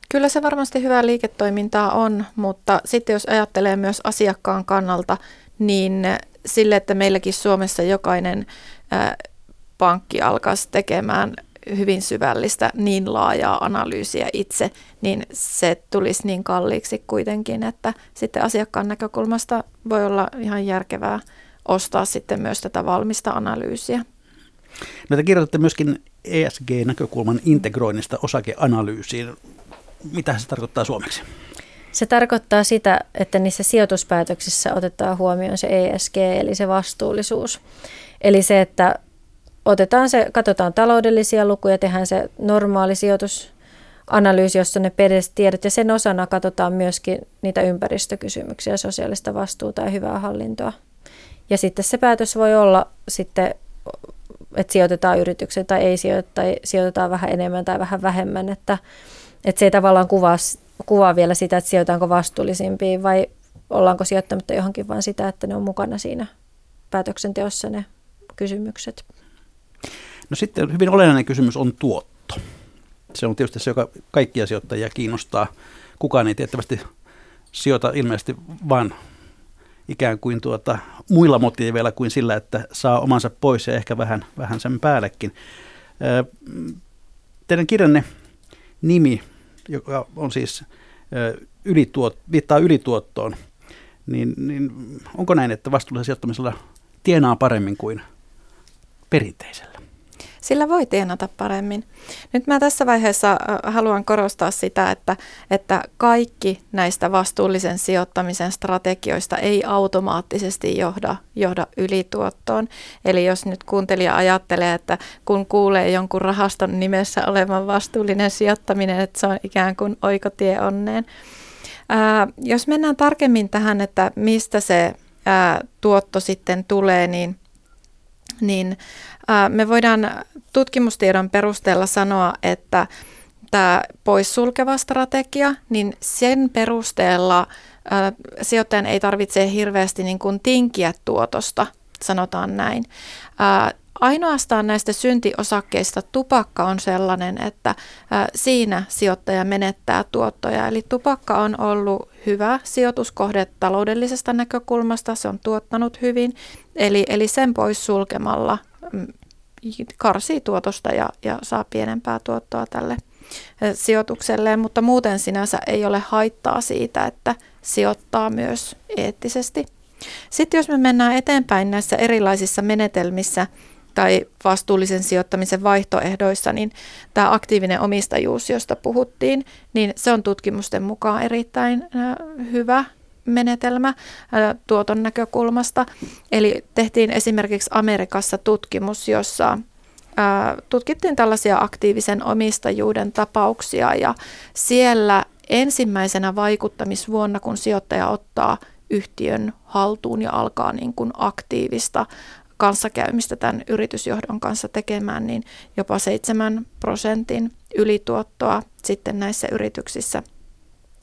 Kyllä se varmasti hyvää liiketoimintaa on, mutta sitten jos ajattelee myös asiakkaan kannalta, niin sille, että meilläkin Suomessa jokainen pankki alkaisi tekemään hyvin syvällistä, niin laajaa analyysiä itse, niin se tulisi niin kalliiksi kuitenkin, että sitten asiakkaan näkökulmasta voi olla ihan järkevää ostaa sitten myös tätä valmista analyysiä. No te kirjoitatte myöskin ESG-näkökulman integroinnista osakeanalyysiin. Mitä se tarkoittaa suomeksi? Se tarkoittaa sitä, että niissä sijoituspäätöksissä otetaan huomioon se ESG, eli se vastuullisuus. Eli se, että otetaan se, katsotaan taloudellisia lukuja, tehdään se normaali sijoitusanalyysi, jossa ne tiedot ja sen osana katsotaan myöskin niitä ympäristökysymyksiä, sosiaalista vastuuta ja hyvää hallintoa. Ja sitten se päätös voi olla sitten että sijoitetaan yritykseen tai ei sijoita, tai sijoitetaan vähän enemmän tai vähän vähemmän, että, että se ei tavallaan kuvaa, kuvaa vielä sitä, että sijoitaanko vastuullisimpiin vai ollaanko sijoittamatta johonkin, vaan sitä, että ne on mukana siinä päätöksenteossa ne kysymykset. No sitten hyvin olennainen kysymys on tuotto. Se on tietysti se, joka kaikkia sijoittajia kiinnostaa. Kukaan ei tiettävästi sijoita ilmeisesti vain ikään kuin tuota, muilla motiiveilla kuin sillä, että saa omansa pois ja ehkä vähän, vähän sen päällekin. Teidän kirjanne nimi, joka on siis ylituot, viittaa ylituottoon, niin, niin onko näin, että vastuullisella sijoittamisella tienaa paremmin kuin perinteisellä? Sillä voi tienata paremmin. Nyt mä tässä vaiheessa haluan korostaa sitä, että, että kaikki näistä vastuullisen sijoittamisen strategioista ei automaattisesti johda, johda ylituottoon. Eli jos nyt kuuntelija ajattelee, että kun kuulee jonkun rahaston nimessä olevan vastuullinen sijoittaminen, että se on ikään kuin oikotie onneen. Ää, jos mennään tarkemmin tähän, että mistä se ää, tuotto sitten tulee, niin, niin me voidaan tutkimustiedon perusteella sanoa, että tämä poissulkeva strategia, niin sen perusteella sijoittajan ei tarvitse hirveästi niin kuin tinkiä tuotosta, sanotaan näin. Ainoastaan näistä syntiosakkeista tupakka on sellainen, että siinä sijoittaja menettää tuottoja. Eli tupakka on ollut hyvä sijoituskohde taloudellisesta näkökulmasta, se on tuottanut hyvin. Eli, eli sen pois sulkemalla mm, karsii tuotosta ja, ja saa pienempää tuottoa tälle sijoitukselle, mutta muuten sinänsä ei ole haittaa siitä, että sijoittaa myös eettisesti. Sitten jos me mennään eteenpäin näissä erilaisissa menetelmissä tai vastuullisen sijoittamisen vaihtoehdoissa, niin tämä aktiivinen omistajuus, josta puhuttiin, niin se on tutkimusten mukaan erittäin hyvä menetelmä tuoton näkökulmasta. Eli tehtiin esimerkiksi Amerikassa tutkimus, jossa tutkittiin tällaisia aktiivisen omistajuuden tapauksia ja siellä ensimmäisenä vaikuttamisvuonna, kun sijoittaja ottaa yhtiön haltuun ja alkaa niin kuin aktiivista kanssakäymistä tämän yritysjohdon kanssa tekemään, niin jopa 7 prosentin ylituottoa sitten näissä yrityksissä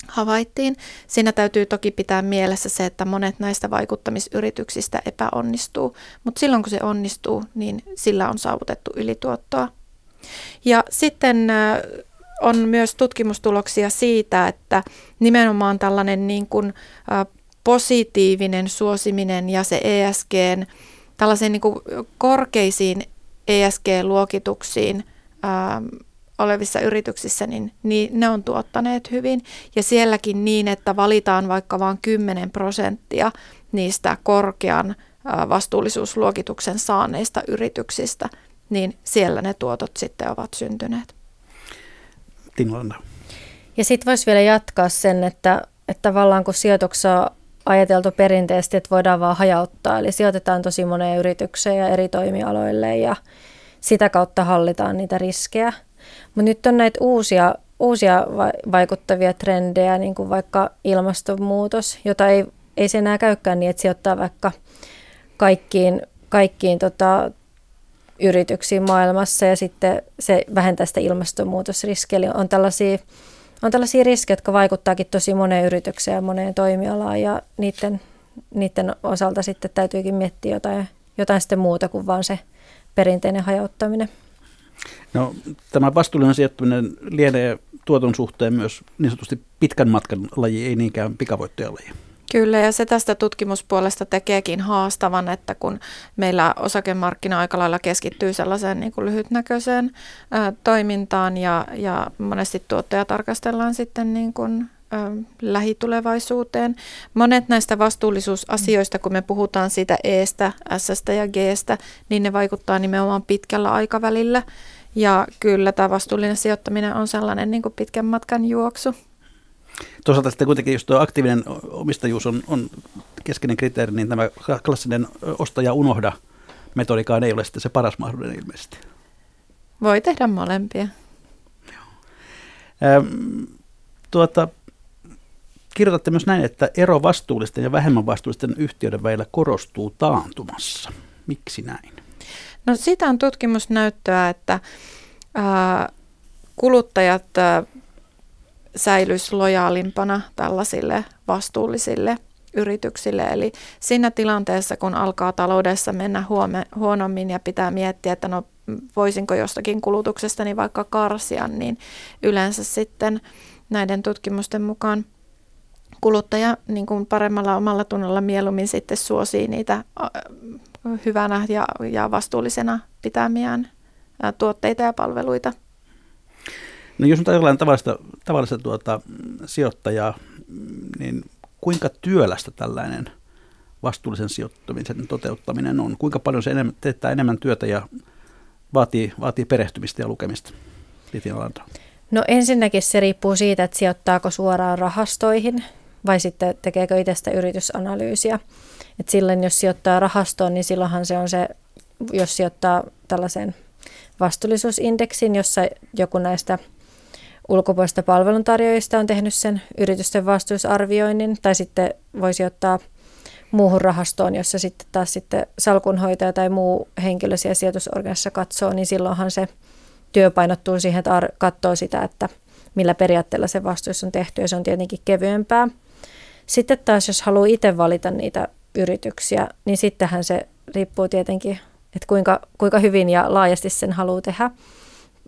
havaittiin. Siinä täytyy toki pitää mielessä se, että monet näistä vaikuttamisyrityksistä epäonnistuu, mutta silloin kun se onnistuu, niin sillä on saavutettu ylituottoa. Ja sitten on myös tutkimustuloksia siitä, että nimenomaan tällainen niin kuin positiivinen suosiminen ja se ESGn tällaisiin niin kuin korkeisiin ESG-luokituksiin olevissa yrityksissä, niin, niin ne on tuottaneet hyvin. Ja sielläkin niin, että valitaan vaikka vain 10 prosenttia niistä korkean vastuullisuusluokituksen saaneista yrityksistä, niin siellä ne tuotot sitten ovat syntyneet. Tinlanda. Ja sitten voisi vielä jatkaa sen, että, että tavallaan kun sijoituksessa ajateltu perinteisesti, että voidaan vaan hajauttaa, eli sijoitetaan tosi moneen yritykseen ja eri toimialoille ja sitä kautta hallitaan niitä riskejä. Mutta nyt on näitä uusia, uusia vaikuttavia trendejä, niin kuin vaikka ilmastonmuutos, jota ei, ei se enää käykään niin, että sijoittaa vaikka kaikkiin, kaikkiin tota, yrityksiin maailmassa ja sitten se vähentää sitä ilmastonmuutosriskiä. Eli on tällaisia, on tällaisia riskejä, jotka vaikuttaakin tosi moneen yritykseen ja moneen toimialaan ja niiden, niiden osalta sitten täytyykin miettiä jotain, jotain sitten muuta kuin vaan se perinteinen hajauttaminen. No, tämä vastuullinen sijoittaminen lienee tuoton suhteen myös niin sanotusti pitkän matkan laji, ei niinkään pikavoittajalaji. Kyllä, ja se tästä tutkimuspuolesta tekeekin haastavan, että kun meillä osakemarkkina aika lailla keskittyy sellaiseen niin kuin lyhytnäköiseen ä, toimintaan ja, ja monesti tuottoja tarkastellaan sitten niin kuin, lähitulevaisuuteen. Monet näistä vastuullisuusasioista, kun me puhutaan siitä Estä, Sstä ja Gstä, niin ne vaikuttaa nimenomaan pitkällä aikavälillä. Ja kyllä tämä vastuullinen sijoittaminen on sellainen niin kuin pitkän matkan juoksu. Toisaalta sitten kuitenkin, jos tuo aktiivinen omistajuus on, on keskeinen kriteeri, niin tämä klassinen ostaja unohda metodikaan ei ole sitten se paras mahdollinen ilmeisesti. Voi tehdä molempia. Ähm, tuota, kirjoitatte myös näin, että ero vastuullisten ja vähemmän vastuullisten yhtiöiden välillä korostuu taantumassa. Miksi näin? No siitä on tutkimusnäyttöä, että ää, kuluttajat ää, säilyisi lojaalimpana tällaisille vastuullisille yrityksille. Eli siinä tilanteessa, kun alkaa taloudessa mennä huome, huonommin ja pitää miettiä, että no voisinko jostakin kulutuksesta niin vaikka karsia, niin yleensä sitten näiden tutkimusten mukaan kuluttaja niin kuin paremmalla omalla tunnolla mieluummin sitten suosii niitä hyvänä ja, ja vastuullisena pitämiään tuotteita ja palveluita. No jos nyt ajatellaan tavallista, tavallista tuota, sijoittajaa, niin kuinka työlästä tällainen vastuullisen sijoittamisen toteuttaminen on? Kuinka paljon se enemmän, teettää enemmän työtä ja vaatii, vaatii perehtymistä ja lukemista? No ensinnäkin se riippuu siitä, että sijoittaako suoraan rahastoihin vai sitten tekeekö itsestä yritysanalyysiä. Et silloin jos sijoittaa rahastoon, niin silloinhan se on se, jos sijoittaa tällaisen vastuullisuusindeksin, jossa joku näistä ulkopuolista palveluntarjoajista on tehnyt sen yritysten vastuusarvioinnin, tai sitten voisi ottaa muuhun rahastoon, jossa sitten taas sitten salkunhoitaja tai muu henkilö siellä sijoitusorganissa katsoo, niin silloinhan se työ painottuu siihen, että katsoo sitä, että millä periaatteella se vastuus on tehty, ja se on tietenkin kevyempää. Sitten taas, jos haluaa itse valita niitä yrityksiä, niin sittenhän se riippuu tietenkin, että kuinka, kuinka hyvin ja laajasti sen haluaa tehdä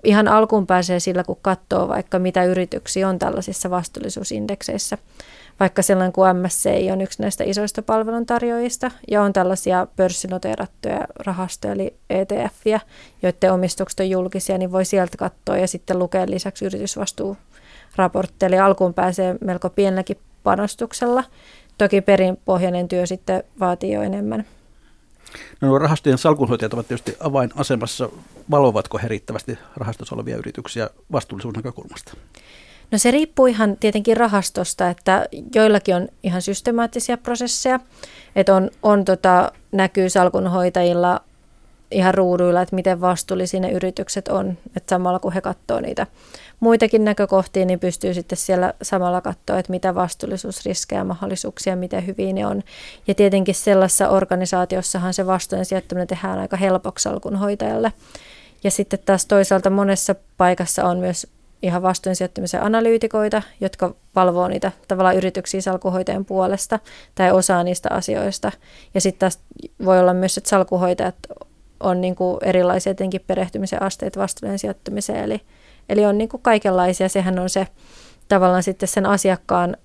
ihan alkuun pääsee sillä, kun katsoo vaikka mitä yrityksiä on tällaisissa vastuullisuusindekseissä. Vaikka sellainen kuin MSCI on yksi näistä isoista palveluntarjoajista ja on tällaisia pörssinoteerattuja rahastoja eli ETFiä, joiden omistukset on julkisia, niin voi sieltä katsoa ja sitten lukea lisäksi yritysvastuuraportteja. Eli alkuun pääsee melko pienelläkin panostuksella. Toki perinpohjainen työ sitten vaatii jo enemmän. No, nuo rahastojen salkunhoitajat ovat tietysti avainasemassa. Valovatko he riittävästi rahastossa olevia yrityksiä vastuullisuusnäkökulmasta? No se riippuu ihan tietenkin rahastosta, että joillakin on ihan systemaattisia prosesseja, että on, on tota, näkyy salkunhoitajilla ihan ruuduilla, että miten vastuullisia ne yritykset on, että samalla kun he katsoo niitä muitakin näkökohtia, niin pystyy sitten siellä samalla katsoa, että mitä vastuullisuusriskejä ja mahdollisuuksia, miten hyvin ne on. Ja tietenkin sellaisessa organisaatiossahan se vastuun sijoittaminen tehdään aika helpoksi alkunhoitajalle. Ja sitten taas toisaalta monessa paikassa on myös ihan vastuun sijoittamisen analyytikoita, jotka valvoo niitä tavallaan yrityksiä salkuhoitajan puolesta tai osaa niistä asioista. Ja sitten taas voi olla myös, että salkuhoitajat on niin kuin erilaisia jotenkin perehtymisen asteet vastuulliseen sijoittamiseen. Eli, eli on niin kuin kaikenlaisia. Sehän on se tavallaan sitten sen asiakkaan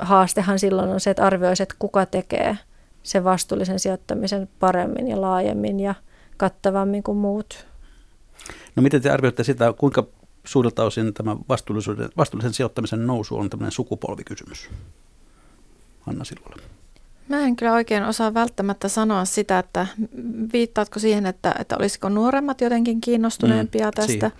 haastehan silloin on se, että arvioisi, että kuka tekee sen vastuullisen sijoittamisen paremmin ja laajemmin ja kattavammin kuin muut. No miten te arvioitte sitä, kuinka suurelta osin tämä vastuullisen sijoittamisen nousu on tämmöinen sukupolvikysymys? Hanna Silvola. Mä en kyllä oikein osaa välttämättä sanoa sitä, että viittaatko siihen, että, että olisiko nuoremmat jotenkin kiinnostuneempia mm, tästä. Siihen.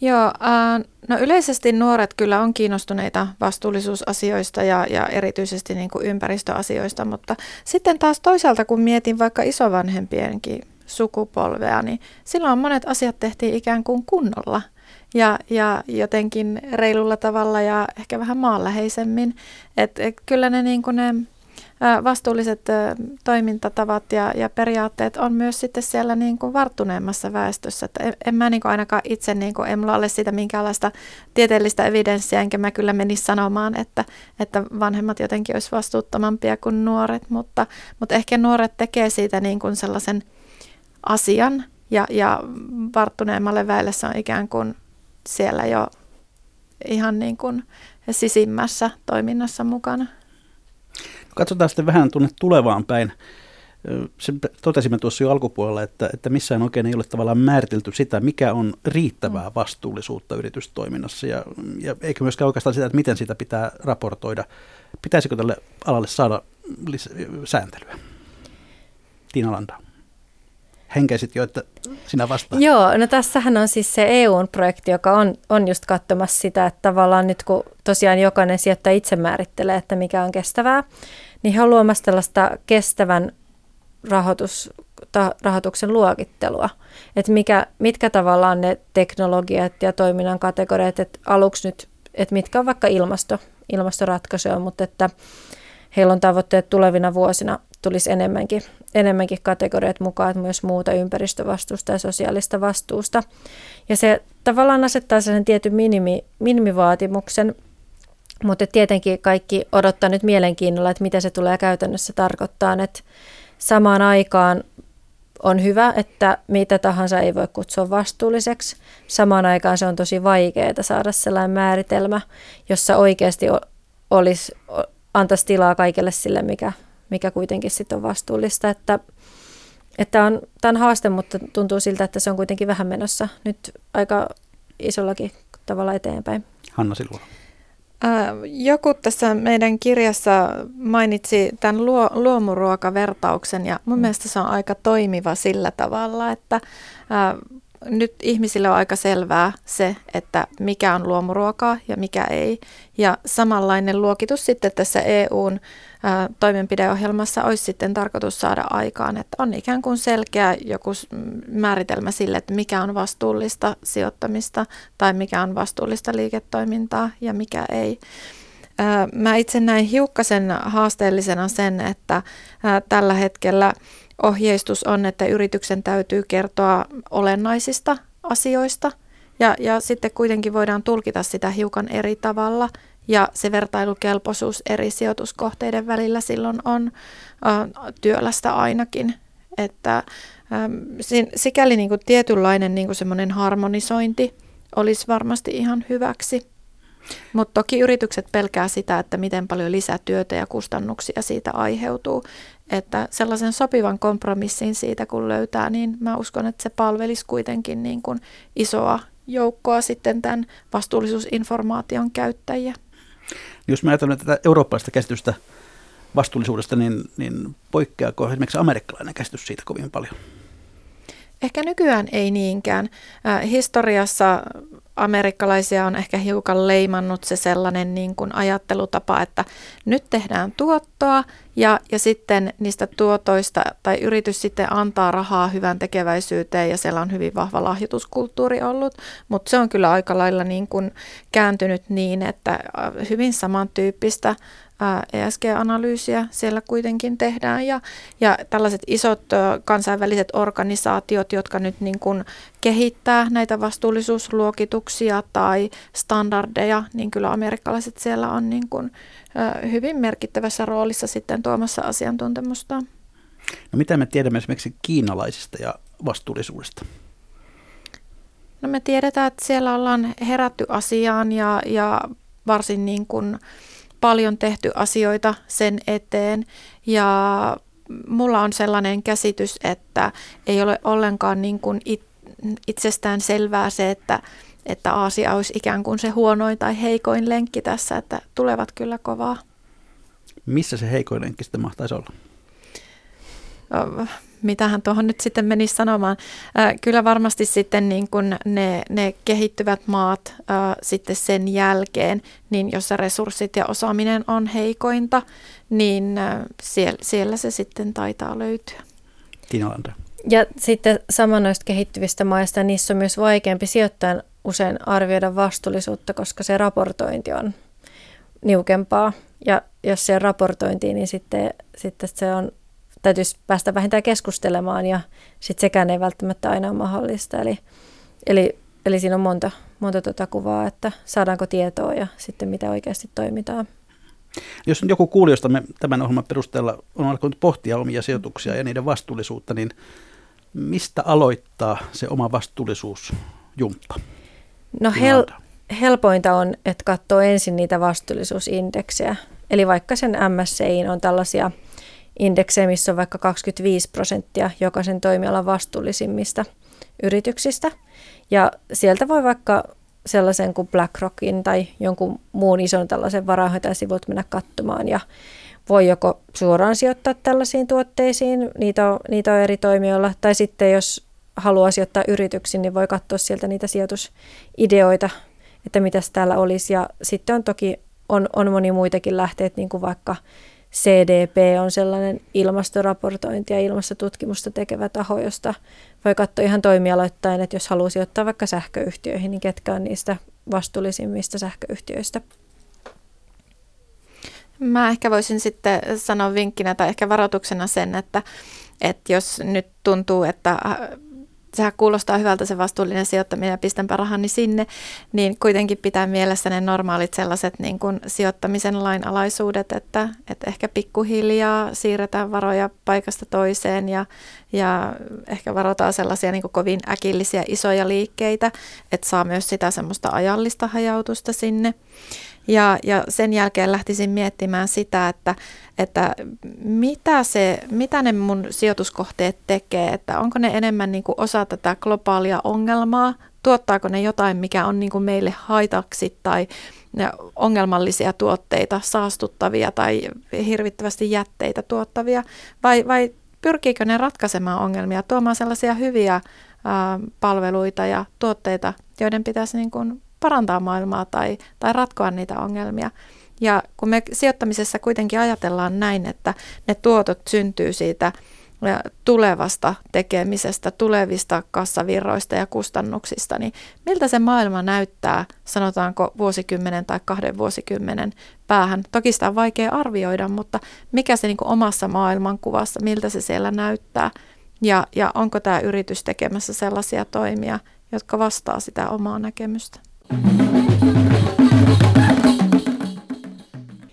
Joo, äh, no yleisesti nuoret kyllä on kiinnostuneita vastuullisuusasioista ja, ja erityisesti niin kuin ympäristöasioista, mutta sitten taas toisaalta kun mietin vaikka isovanhempienkin sukupolvea, niin silloin monet asiat tehtiin ikään kuin kunnolla ja, ja jotenkin reilulla tavalla ja ehkä vähän maanläheisemmin. Et, et kyllä ne, niin kuin ne vastuulliset toimintatavat ja, ja periaatteet on myös sitten siellä niin kuin varttuneemmassa väestössä. Että en, en mä niin kuin ainakaan itse, niin kuin, en mulla ole sitä minkäänlaista tieteellistä evidenssiä, enkä mä kyllä menisi sanomaan, että, että vanhemmat jotenkin olisi vastuuttomampia kuin nuoret, mutta, mutta ehkä nuoret tekee siitä niin kuin sellaisen asian ja, ja varttuneemmalle väelle se on ikään kuin siellä jo ihan niin kuin sisimmässä toiminnassa mukana. Katsotaan sitten vähän tuonne tulevaan päin. Sen totesimme tuossa jo alkupuolella, että, että missään oikein ei ole tavallaan määritelty sitä, mikä on riittävää mm. vastuullisuutta yritystoiminnassa ja, ja eikä myöskään oikeastaan sitä, että miten sitä pitää raportoida. Pitäisikö tälle alalle saada sääntelyä? Tiina Landa henkeisit jo, että sinä vastaat. Joo, no tässähän on siis se EU-projekti, joka on, on just katsomassa sitä, että tavallaan nyt kun tosiaan jokainen sijoittaja itse määrittelee, että mikä on kestävää, niin he on luomassa tällaista kestävän rahoitus, ta, rahoituksen luokittelua. Että mikä, mitkä tavallaan ne teknologiat ja toiminnan kategoriat, että aluksi nyt, että mitkä on vaikka ilmasto, ilmastoratkaisuja, mutta että heillä on tavoitteet tulevina vuosina tulisi enemmänkin, enemmänkin kategoriat mukaan, että myös muuta ympäristövastuusta ja sosiaalista vastuusta. Ja se tavallaan asettaa sen tietyn minimi, minimivaatimuksen, mutta tietenkin kaikki odottaa nyt mielenkiinnolla, että mitä se tulee käytännössä tarkoittaa, että samaan aikaan on hyvä, että mitä tahansa ei voi kutsua vastuulliseksi. Samaan aikaan se on tosi vaikeaa saada sellainen määritelmä, jossa oikeasti olisi, antaisi tilaa kaikelle sille, mikä, mikä kuitenkin sitten on vastuullista. Että, että on, tämä on haaste, mutta tuntuu siltä, että se on kuitenkin vähän menossa nyt aika isollakin tavalla eteenpäin. Hanna Silvola. Joku tässä meidän kirjassa mainitsi tämän luo, luomuruokavertauksen ja mun mm. mielestä se on aika toimiva sillä tavalla, että ää, nyt ihmisille on aika selvää se, että mikä on luomuruokaa ja mikä ei. Ja samanlainen luokitus sitten tässä EUn toimenpideohjelmassa olisi sitten tarkoitus saada aikaan, että on ikään kuin selkeä joku määritelmä sille, että mikä on vastuullista sijoittamista tai mikä on vastuullista liiketoimintaa ja mikä ei. Mä itse näin hiukkasen haasteellisena sen, että tällä hetkellä ohjeistus on, että yrityksen täytyy kertoa olennaisista asioista ja, ja sitten kuitenkin voidaan tulkita sitä hiukan eri tavalla – ja se vertailukelpoisuus eri sijoituskohteiden välillä silloin on äh, työlästä ainakin. Että ähm, sikäli niin kuin tietynlainen niin kuin semmoinen harmonisointi olisi varmasti ihan hyväksi. Mutta toki yritykset pelkää sitä, että miten paljon lisätyötä ja kustannuksia siitä aiheutuu. Että sellaisen sopivan kompromissin siitä kun löytää, niin mä uskon, että se palvelisi kuitenkin niin kuin isoa joukkoa sitten tämän vastuullisuusinformaation käyttäjiä. Jos me ajatellaan tätä eurooppalaista käsitystä vastuullisuudesta, niin, niin poikkeako esimerkiksi amerikkalainen käsitys siitä kovin paljon? Ehkä nykyään ei niinkään. Historiassa amerikkalaisia on ehkä hiukan leimannut se sellainen niin kuin ajattelutapa, että nyt tehdään tuottoa ja, ja sitten niistä tuotoista tai yritys sitten antaa rahaa hyvän tekeväisyyteen ja siellä on hyvin vahva lahjoituskulttuuri ollut, mutta se on kyllä aika lailla niin kuin kääntynyt niin, että hyvin samantyyppistä ESG-analyysiä siellä kuitenkin tehdään ja, ja tällaiset isot kansainväliset organisaatiot, jotka nyt niin kuin kehittää näitä vastuullisuusluokituksia tai standardeja, niin kyllä amerikkalaiset siellä on niin kuin hyvin merkittävässä roolissa sitten tuomassa asiantuntemusta. No mitä me tiedämme esimerkiksi kiinalaisista ja vastuullisuudesta? No me tiedetään, että siellä ollaan herätty asiaan ja, ja varsin niin kuin paljon tehty asioita sen eteen ja mulla on sellainen käsitys, että ei ole ollenkaan niin kuin it, itsestään selvää se, että, että Aasia olisi ikään kuin se huonoin tai heikoin lenkki tässä, että tulevat kyllä kovaa. Missä se heikoin lenkki sitten mahtaisi olla? Mitähän tuohon nyt sitten menisi sanomaan. Kyllä varmasti sitten niin kuin ne, ne kehittyvät maat sitten sen jälkeen, niin jossa resurssit ja osaaminen on heikointa, niin siellä, siellä se sitten taitaa löytyä. Tina Ja sitten sama noista kehittyvistä maista, niissä on myös vaikeampi sijoittaa usein arvioida vastuullisuutta, koska se raportointi on niukempaa. Ja jos se raportointiin, niin sitten, sitten se on täytyisi päästä vähintään keskustelemaan ja sitten sekään ei välttämättä aina ole mahdollista. Eli, eli, eli siinä on monta, monta tuota kuvaa, että saadaanko tietoa ja sitten mitä oikeasti toimitaan. Jos joku kuulijoista me tämän ohjelman perusteella on alkanut pohtia omia sijoituksia ja niiden vastuullisuutta, niin mistä aloittaa se oma vastuullisuusjumppa? No hel- helpointa on, että katsoo ensin niitä vastuullisuusindeksejä. Eli vaikka sen MSCI on tällaisia – indeksejä, missä on vaikka 25 prosenttia jokaisen toimialan vastuullisimmista yrityksistä. Ja sieltä voi vaikka sellaisen kuin BlackRockin tai jonkun muun ison tällaisen varainhoitajasivut mennä katsomaan ja voi joko suoraan sijoittaa tällaisiin tuotteisiin, niitä on, niitä on eri toimijoilla, tai sitten jos haluaa sijoittaa yrityksiin, niin voi katsoa sieltä niitä sijoitusideoita, että mitäs täällä olisi. Ja sitten on toki on, on moni muitakin lähteet, niin kuin vaikka CDP on sellainen ilmastoraportointi ja ilmastotutkimusta tekevä taho, josta voi katsoa ihan toimialoittain, että jos haluaa sijoittaa vaikka sähköyhtiöihin, niin ketkä on niistä vastuullisimmista sähköyhtiöistä. Mä ehkä voisin sitten sanoa vinkkinä tai ehkä varoituksena sen, että, että jos nyt tuntuu, että sehän kuulostaa hyvältä se vastuullinen sijoittaminen ja pistänpä rahani sinne, niin kuitenkin pitää mielessä ne normaalit sellaiset niin kuin sijoittamisen lainalaisuudet, että, että ehkä pikkuhiljaa siirretään varoja paikasta toiseen ja, ja ehkä varotaan sellaisia niin kuin kovin äkillisiä isoja liikkeitä, että saa myös sitä semmoista ajallista hajautusta sinne. Ja, ja sen jälkeen lähtisin miettimään sitä, että, että mitä, se, mitä ne mun sijoituskohteet tekee, että onko ne enemmän niin kuin osa tätä globaalia ongelmaa, tuottaako ne jotain, mikä on niin kuin meille haitaksi tai ongelmallisia tuotteita, saastuttavia tai hirvittävästi jätteitä tuottavia, vai, vai pyrkiikö ne ratkaisemaan ongelmia, tuomaan sellaisia hyviä palveluita ja tuotteita, joiden pitäisi niin kuin parantaa maailmaa tai, tai ratkoa niitä ongelmia. Ja kun me sijoittamisessa kuitenkin ajatellaan näin, että ne tuotot syntyy siitä tulevasta tekemisestä, tulevista kassavirroista ja kustannuksista, niin miltä se maailma näyttää, sanotaanko vuosikymmenen tai kahden vuosikymmenen päähän. Toki sitä on vaikea arvioida, mutta mikä se niin omassa maailmankuvassa, miltä se siellä näyttää ja, ja onko tämä yritys tekemässä sellaisia toimia, jotka vastaa sitä omaa näkemystä.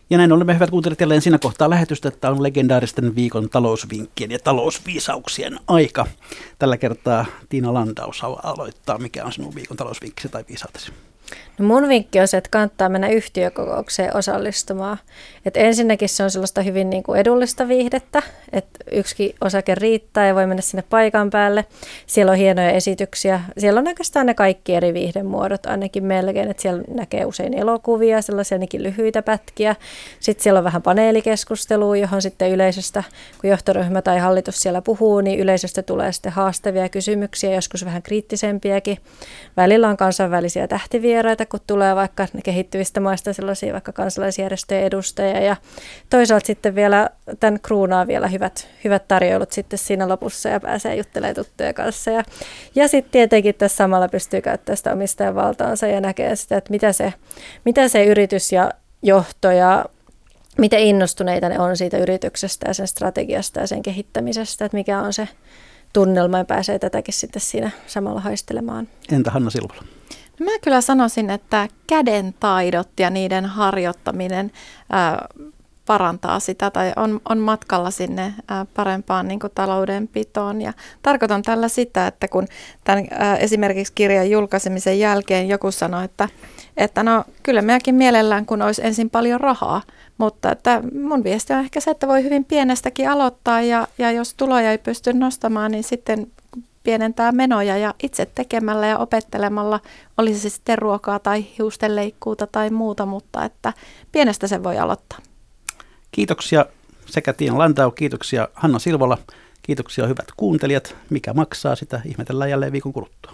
Ja näin olemme hyvät kuuntelijat jälleen siinä kohtaa lähetystä, että on legendaaristen viikon talousvinkkien ja talousviisauksien aika. Tällä kertaa Tiina Landaus aloittaa, mikä on sinun viikon talousvinkkisi tai viisautesi. No mun vinkki on se, että kannattaa mennä yhtiökokoukseen osallistumaan. Et ensinnäkin se on sellaista hyvin niin kuin edullista viihdettä, että yksi osake riittää ja voi mennä sinne paikan päälle. Siellä on hienoja esityksiä. Siellä on oikeastaan ne kaikki eri viihdemuodot, ainakin melkein, että siellä näkee usein elokuvia, sellaisia ainakin lyhyitä pätkiä. Sitten siellä on vähän paneelikeskustelua, johon sitten yleisöstä, kun johtoryhmä tai hallitus siellä puhuu, niin yleisöstä tulee sitten haastavia kysymyksiä, joskus vähän kriittisempiäkin. Välillä on kansainvälisiä tähtivieraita, kun tulee vaikka kehittyvistä maista sellaisia vaikka kansalaisjärjestöjen edustajia ja toisaalta sitten vielä tämän kruunaa vielä hyvät, hyvät tarjoulut sitten siinä lopussa ja pääsee juttelemaan tuttujen kanssa. Ja, ja sitten tietenkin tässä samalla pystyy käyttämään sitä omistajan valtaansa ja näkee sitä, että mitä se, mitä se yritys ja johto ja miten innostuneita ne on siitä yrityksestä ja sen strategiasta ja sen kehittämisestä, että mikä on se tunnelma ja pääsee tätäkin sitten siinä samalla haistelemaan. Entä Hanna Silvola? Mä kyllä sanoisin, että käden taidot ja niiden harjoittaminen ää, parantaa sitä tai on, on matkalla sinne ää, parempaan niin kuin taloudenpitoon. Ja tarkoitan tällä sitä, että kun tämän ää, esimerkiksi kirjan julkaisemisen jälkeen joku sanoi, että, että no kyllä meäkin mielellään, kun olisi ensin paljon rahaa, mutta että mun viesti on ehkä se, että voi hyvin pienestäkin aloittaa ja, ja jos tuloja ei pysty nostamaan, niin sitten pienentää menoja ja itse tekemällä ja opettelemalla, olisi se sitten ruokaa tai hiustenleikkuuta tai muuta, mutta että pienestä se voi aloittaa. Kiitoksia sekä Tiina Lantau, kiitoksia Hanna Silvola, kiitoksia hyvät kuuntelijat. Mikä maksaa sitä, ihmetellään jälleen viikon kuluttua.